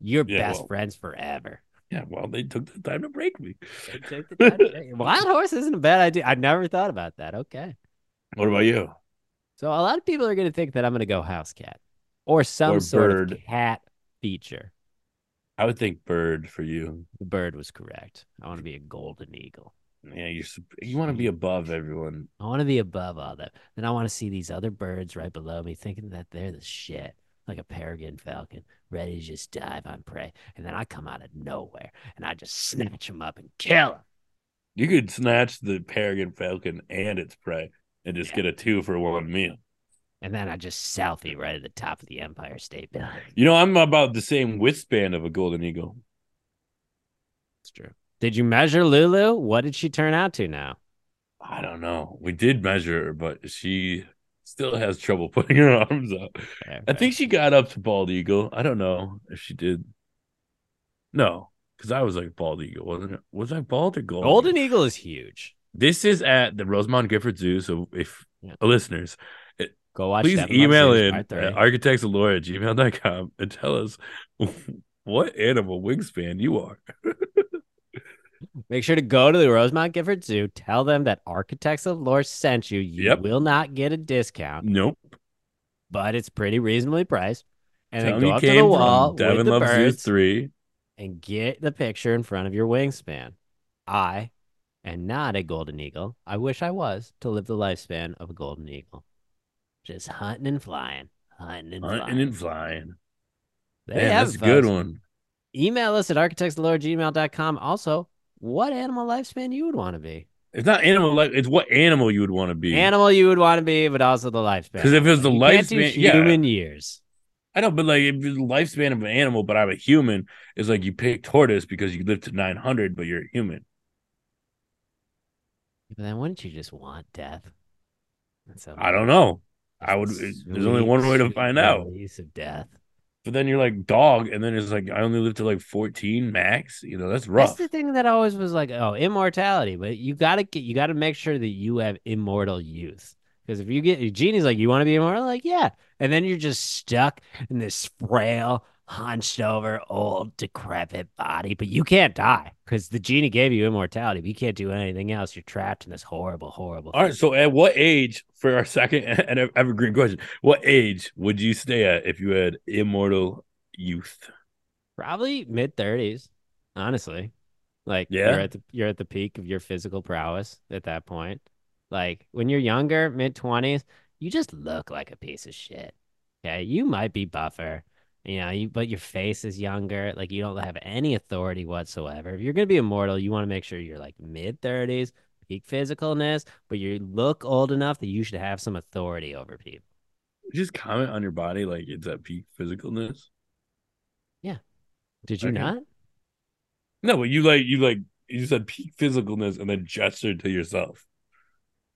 you're Yeah, best well- friends forever. Yeah, well, they took the time to break me. They take the time to break. Wild horse isn't a bad idea. I never thought about that. Okay. What about you? So a lot of people are going to think that I'm going to go house cat or some Or sort bird. of cat feature. I would think bird for you. The bird was correct. I want to be a golden eagle. Yeah, you're you want to be above everyone. I want to be above all that. Then I want to see these other birds right below me thinking that they're the shit, like a peregrine falcon, ready to just dive on prey. And then I come out of nowhere and I just snatch them up and kill them. You could snatch the peregrine falcon and its prey and just Yeah. get a two for one meal. And then I just selfie right at the top of the Empire State Building. You know, I'm about the same wingspan of a golden eagle. It's true. Did you measure Lulu? What did she turn out to now? I don't know. We did measure her, but she still has trouble putting her arms up. Fair, I think she got up to bald eagle. I don't know if she did. No, because I was like bald eagle, wasn't it? Was I bald or golden? Golden Eagle is huge. This is at the Rosamond Gifford Zoo. So if Yeah. listeners, eh, Go watch please email in at architectsoflore at gmail.com and tell us what animal wingspan you are. Make sure to go to the Rosamond Gifford Zoo. Tell them that Architects of Lore sent you. You Yep. will not get a discount, Nope. but it's pretty reasonably priced. And Tell then go up to the wall with the birds 3. and get the picture in front of your wingspan. I am not a golden eagle. I wish I was to live the lifespan of a golden eagle. Just hunting and flying, hunting and Hunting flying. and flying. There you Man, have that's a good one. Email us at architectsloregmail.com. Also, what animal lifespan you would want to be? It's not animal life. It's what animal you would want to be. Animal you would want to be, but also the lifespan. 'Cause if it was the You lifespan- yeah. human years. I know, but like if the lifespan of an animal, but I'm a human, is like you pick tortoise because you live to 900, but you're a human. But then wouldn't you just want death? I don't know. I would. There's only one way to find out. Release of death. But then you're like dog, and then it's like I only live to like 14 max. You know, that's rough. That's the thing that always was like, oh, immortality. But you gotta get, you gotta make sure that you have immortal youth. Because if you get genie's like, you want to be immortal, like yeah, and then you're just stuck in this frail, hunched over, old, decrepit body, but you can't die because the genie gave you immortality. But you can't do anything else. You're trapped in this horrible, horrible. All right. So at what age, for our second and evergreen question, what age would you stay at if you had immortal youth? Probably mid thirties, honestly. Like Yeah? you're at the you're at the peak of your physical prowess at that point. Like when you're younger, mid twenties, you just look like a piece of shit. Okay, you might be buffer, you know, you but your face is younger. Like you don't have any authority whatsoever. If you're gonna be immortal, you want to make sure you're like mid thirties, peak physicalness, but you look old enough that you should have some authority over people. Just comment on your body like it's at peak physicalness. Yeah. Did you Okay. not? No, but you like you like you said peak physicalness and then gestured to yourself.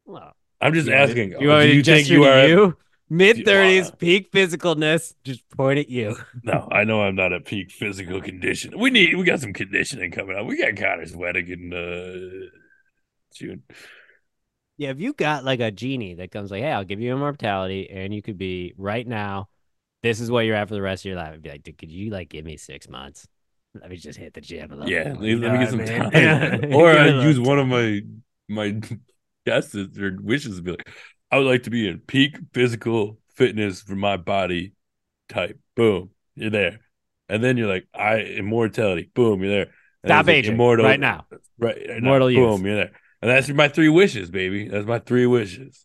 Well, I'm just You asking. You want do you think you are? you? Mid thirties, peak physicalness. Just point at you. No, I know I'm not at peak physical condition. We need we got some conditioning coming up. We got Connor's wedding in uh, June. Yeah, if you got like a genie that comes like, "Hey, I'll give you immortality, and you could be right now. This is what you're at for the rest of your life." I'd be like, "Dude, could you like give me six months? Let me just hit the gym a little. Yeah, more," let, let me get some I mean? time. or I use one of my my guesses or wishes to be like, I would like to be in peak physical fitness for my body type. Boom, you're there. And then you're like, I immortality. Boom, you're there. And Stop there's an aging right now. Right. Immortal now. Boom, you're there. And that's my three wishes, baby. That's my three wishes.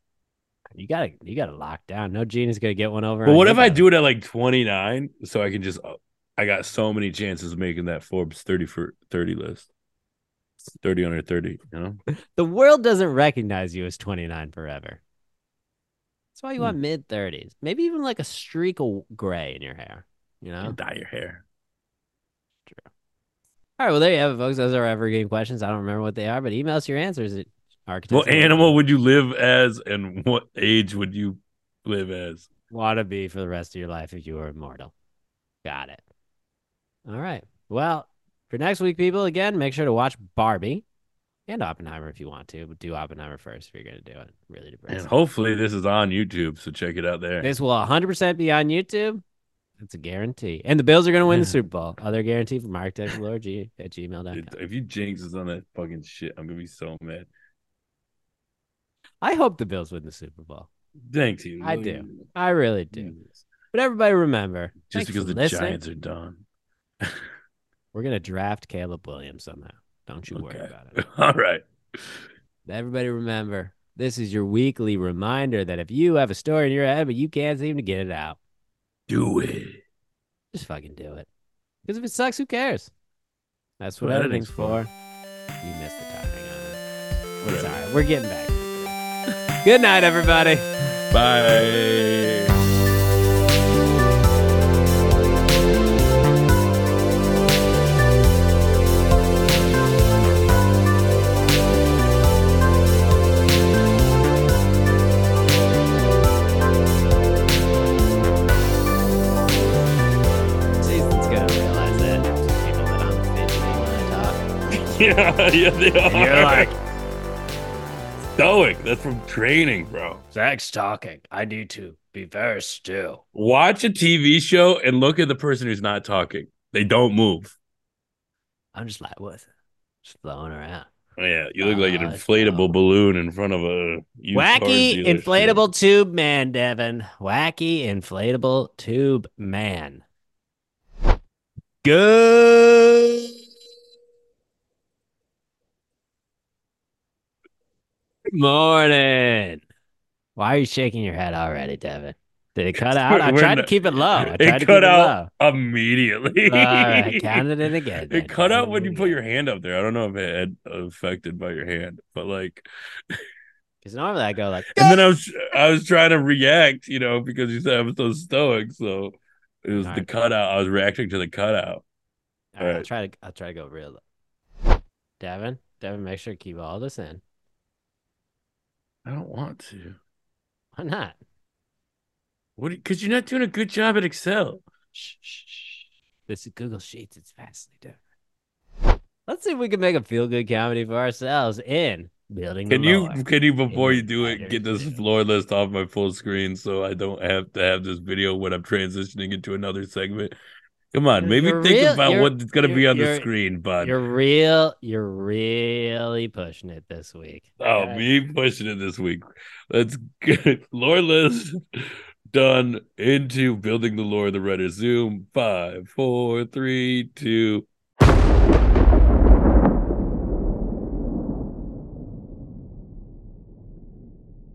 You gotta you gotta lock down. No gene is gonna get one over. But what if I do it at like 29 so I can just uh, I got so many chances of making that Forbes 30 for 30 list. 30 under 30, you know? The world doesn't recognize you as 29 forever. That's why you Hmm. want mid 30s. Maybe even like a streak of gray in your hair. You know? Dye your hair. True. All right, well, there you have it, folks. Those are our evergreen questions. I don't remember what they are, but email us your answers at architects. What animal would you live as and what age would you live as? want to be for the rest of your life if you were immortal? Got it. All right. Well, for next week, people, again, make sure to watch Barbie and Oppenheimer if you want to, but do Oppenheimer first if you're going to do it. Really depressing. And hopefully this is on YouTube, so check it out there. This will 100% be on YouTube. It's a guarantee. And the Bills are going to win the Super Bowl. Other guarantee from architectlord G at gmail.com. if you jinx us on that fucking shit, I'm gonna be so mad. I hope the Bills win the Super Bowl. Thanks you. I do. I really do. But everybody remember, Just because the listening. Giants are done. We're going to draft Caleb Williams somehow. Don't you worry about it. All right. Everybody remember, this is your weekly reminder that if you have a story in your head but you can't seem to get it out, Do it. just fucking do it. Because if it sucks, who cares? That's what Well, editing's editing's for. You missed the timing on it. It's all right. We're getting back. Good night, everybody. Bye. Yeah, yeah, they are. And you're like, stoic. That's from training, bro. Zach's talking. I need to be very still. Watch a TV show and look at the person who's not talking. They don't move. I'm just like, what? Just flowing around. Oh, yeah, you look like an Uh, inflatable no. balloon in front of a Wacky inflatable tube man, Devin. Wacky inflatable tube man. Good morning. Why are you shaking your head already, Devin? Did it cut out? I We're tried to keep it low. I tried It to keep cut it out immediately. low. All right, counted it again. It cut out when you put your hand up there. I don't know if it had affected by your hand, but like, Because normally I go like, and then I was I was trying to react, you know, because you said I was so stoic, so it was the Alright. cutout. I was reacting to the cutout. All right, I'll try to I'll try to go real low. Devin, Devin, make sure to keep all this in. I don't want to. Why not? What? Because you're not doing a good job at Excel. Shh, shh, shh. This is Google Sheets. It's vastly different. Let's see if we can make a feel good comedy for ourselves in building. Can you? Can you before you do it, get this floor list off my full screen so I don't have to have this video when I'm transitioning into another segment? Come on, maybe think real- about what's gonna be on the screen, bud. You're real. You're really pushing it this week. Oh, me pushing it this week. Let's get lore list done into building the lore of the Reddit. Zoom five, four, three, two,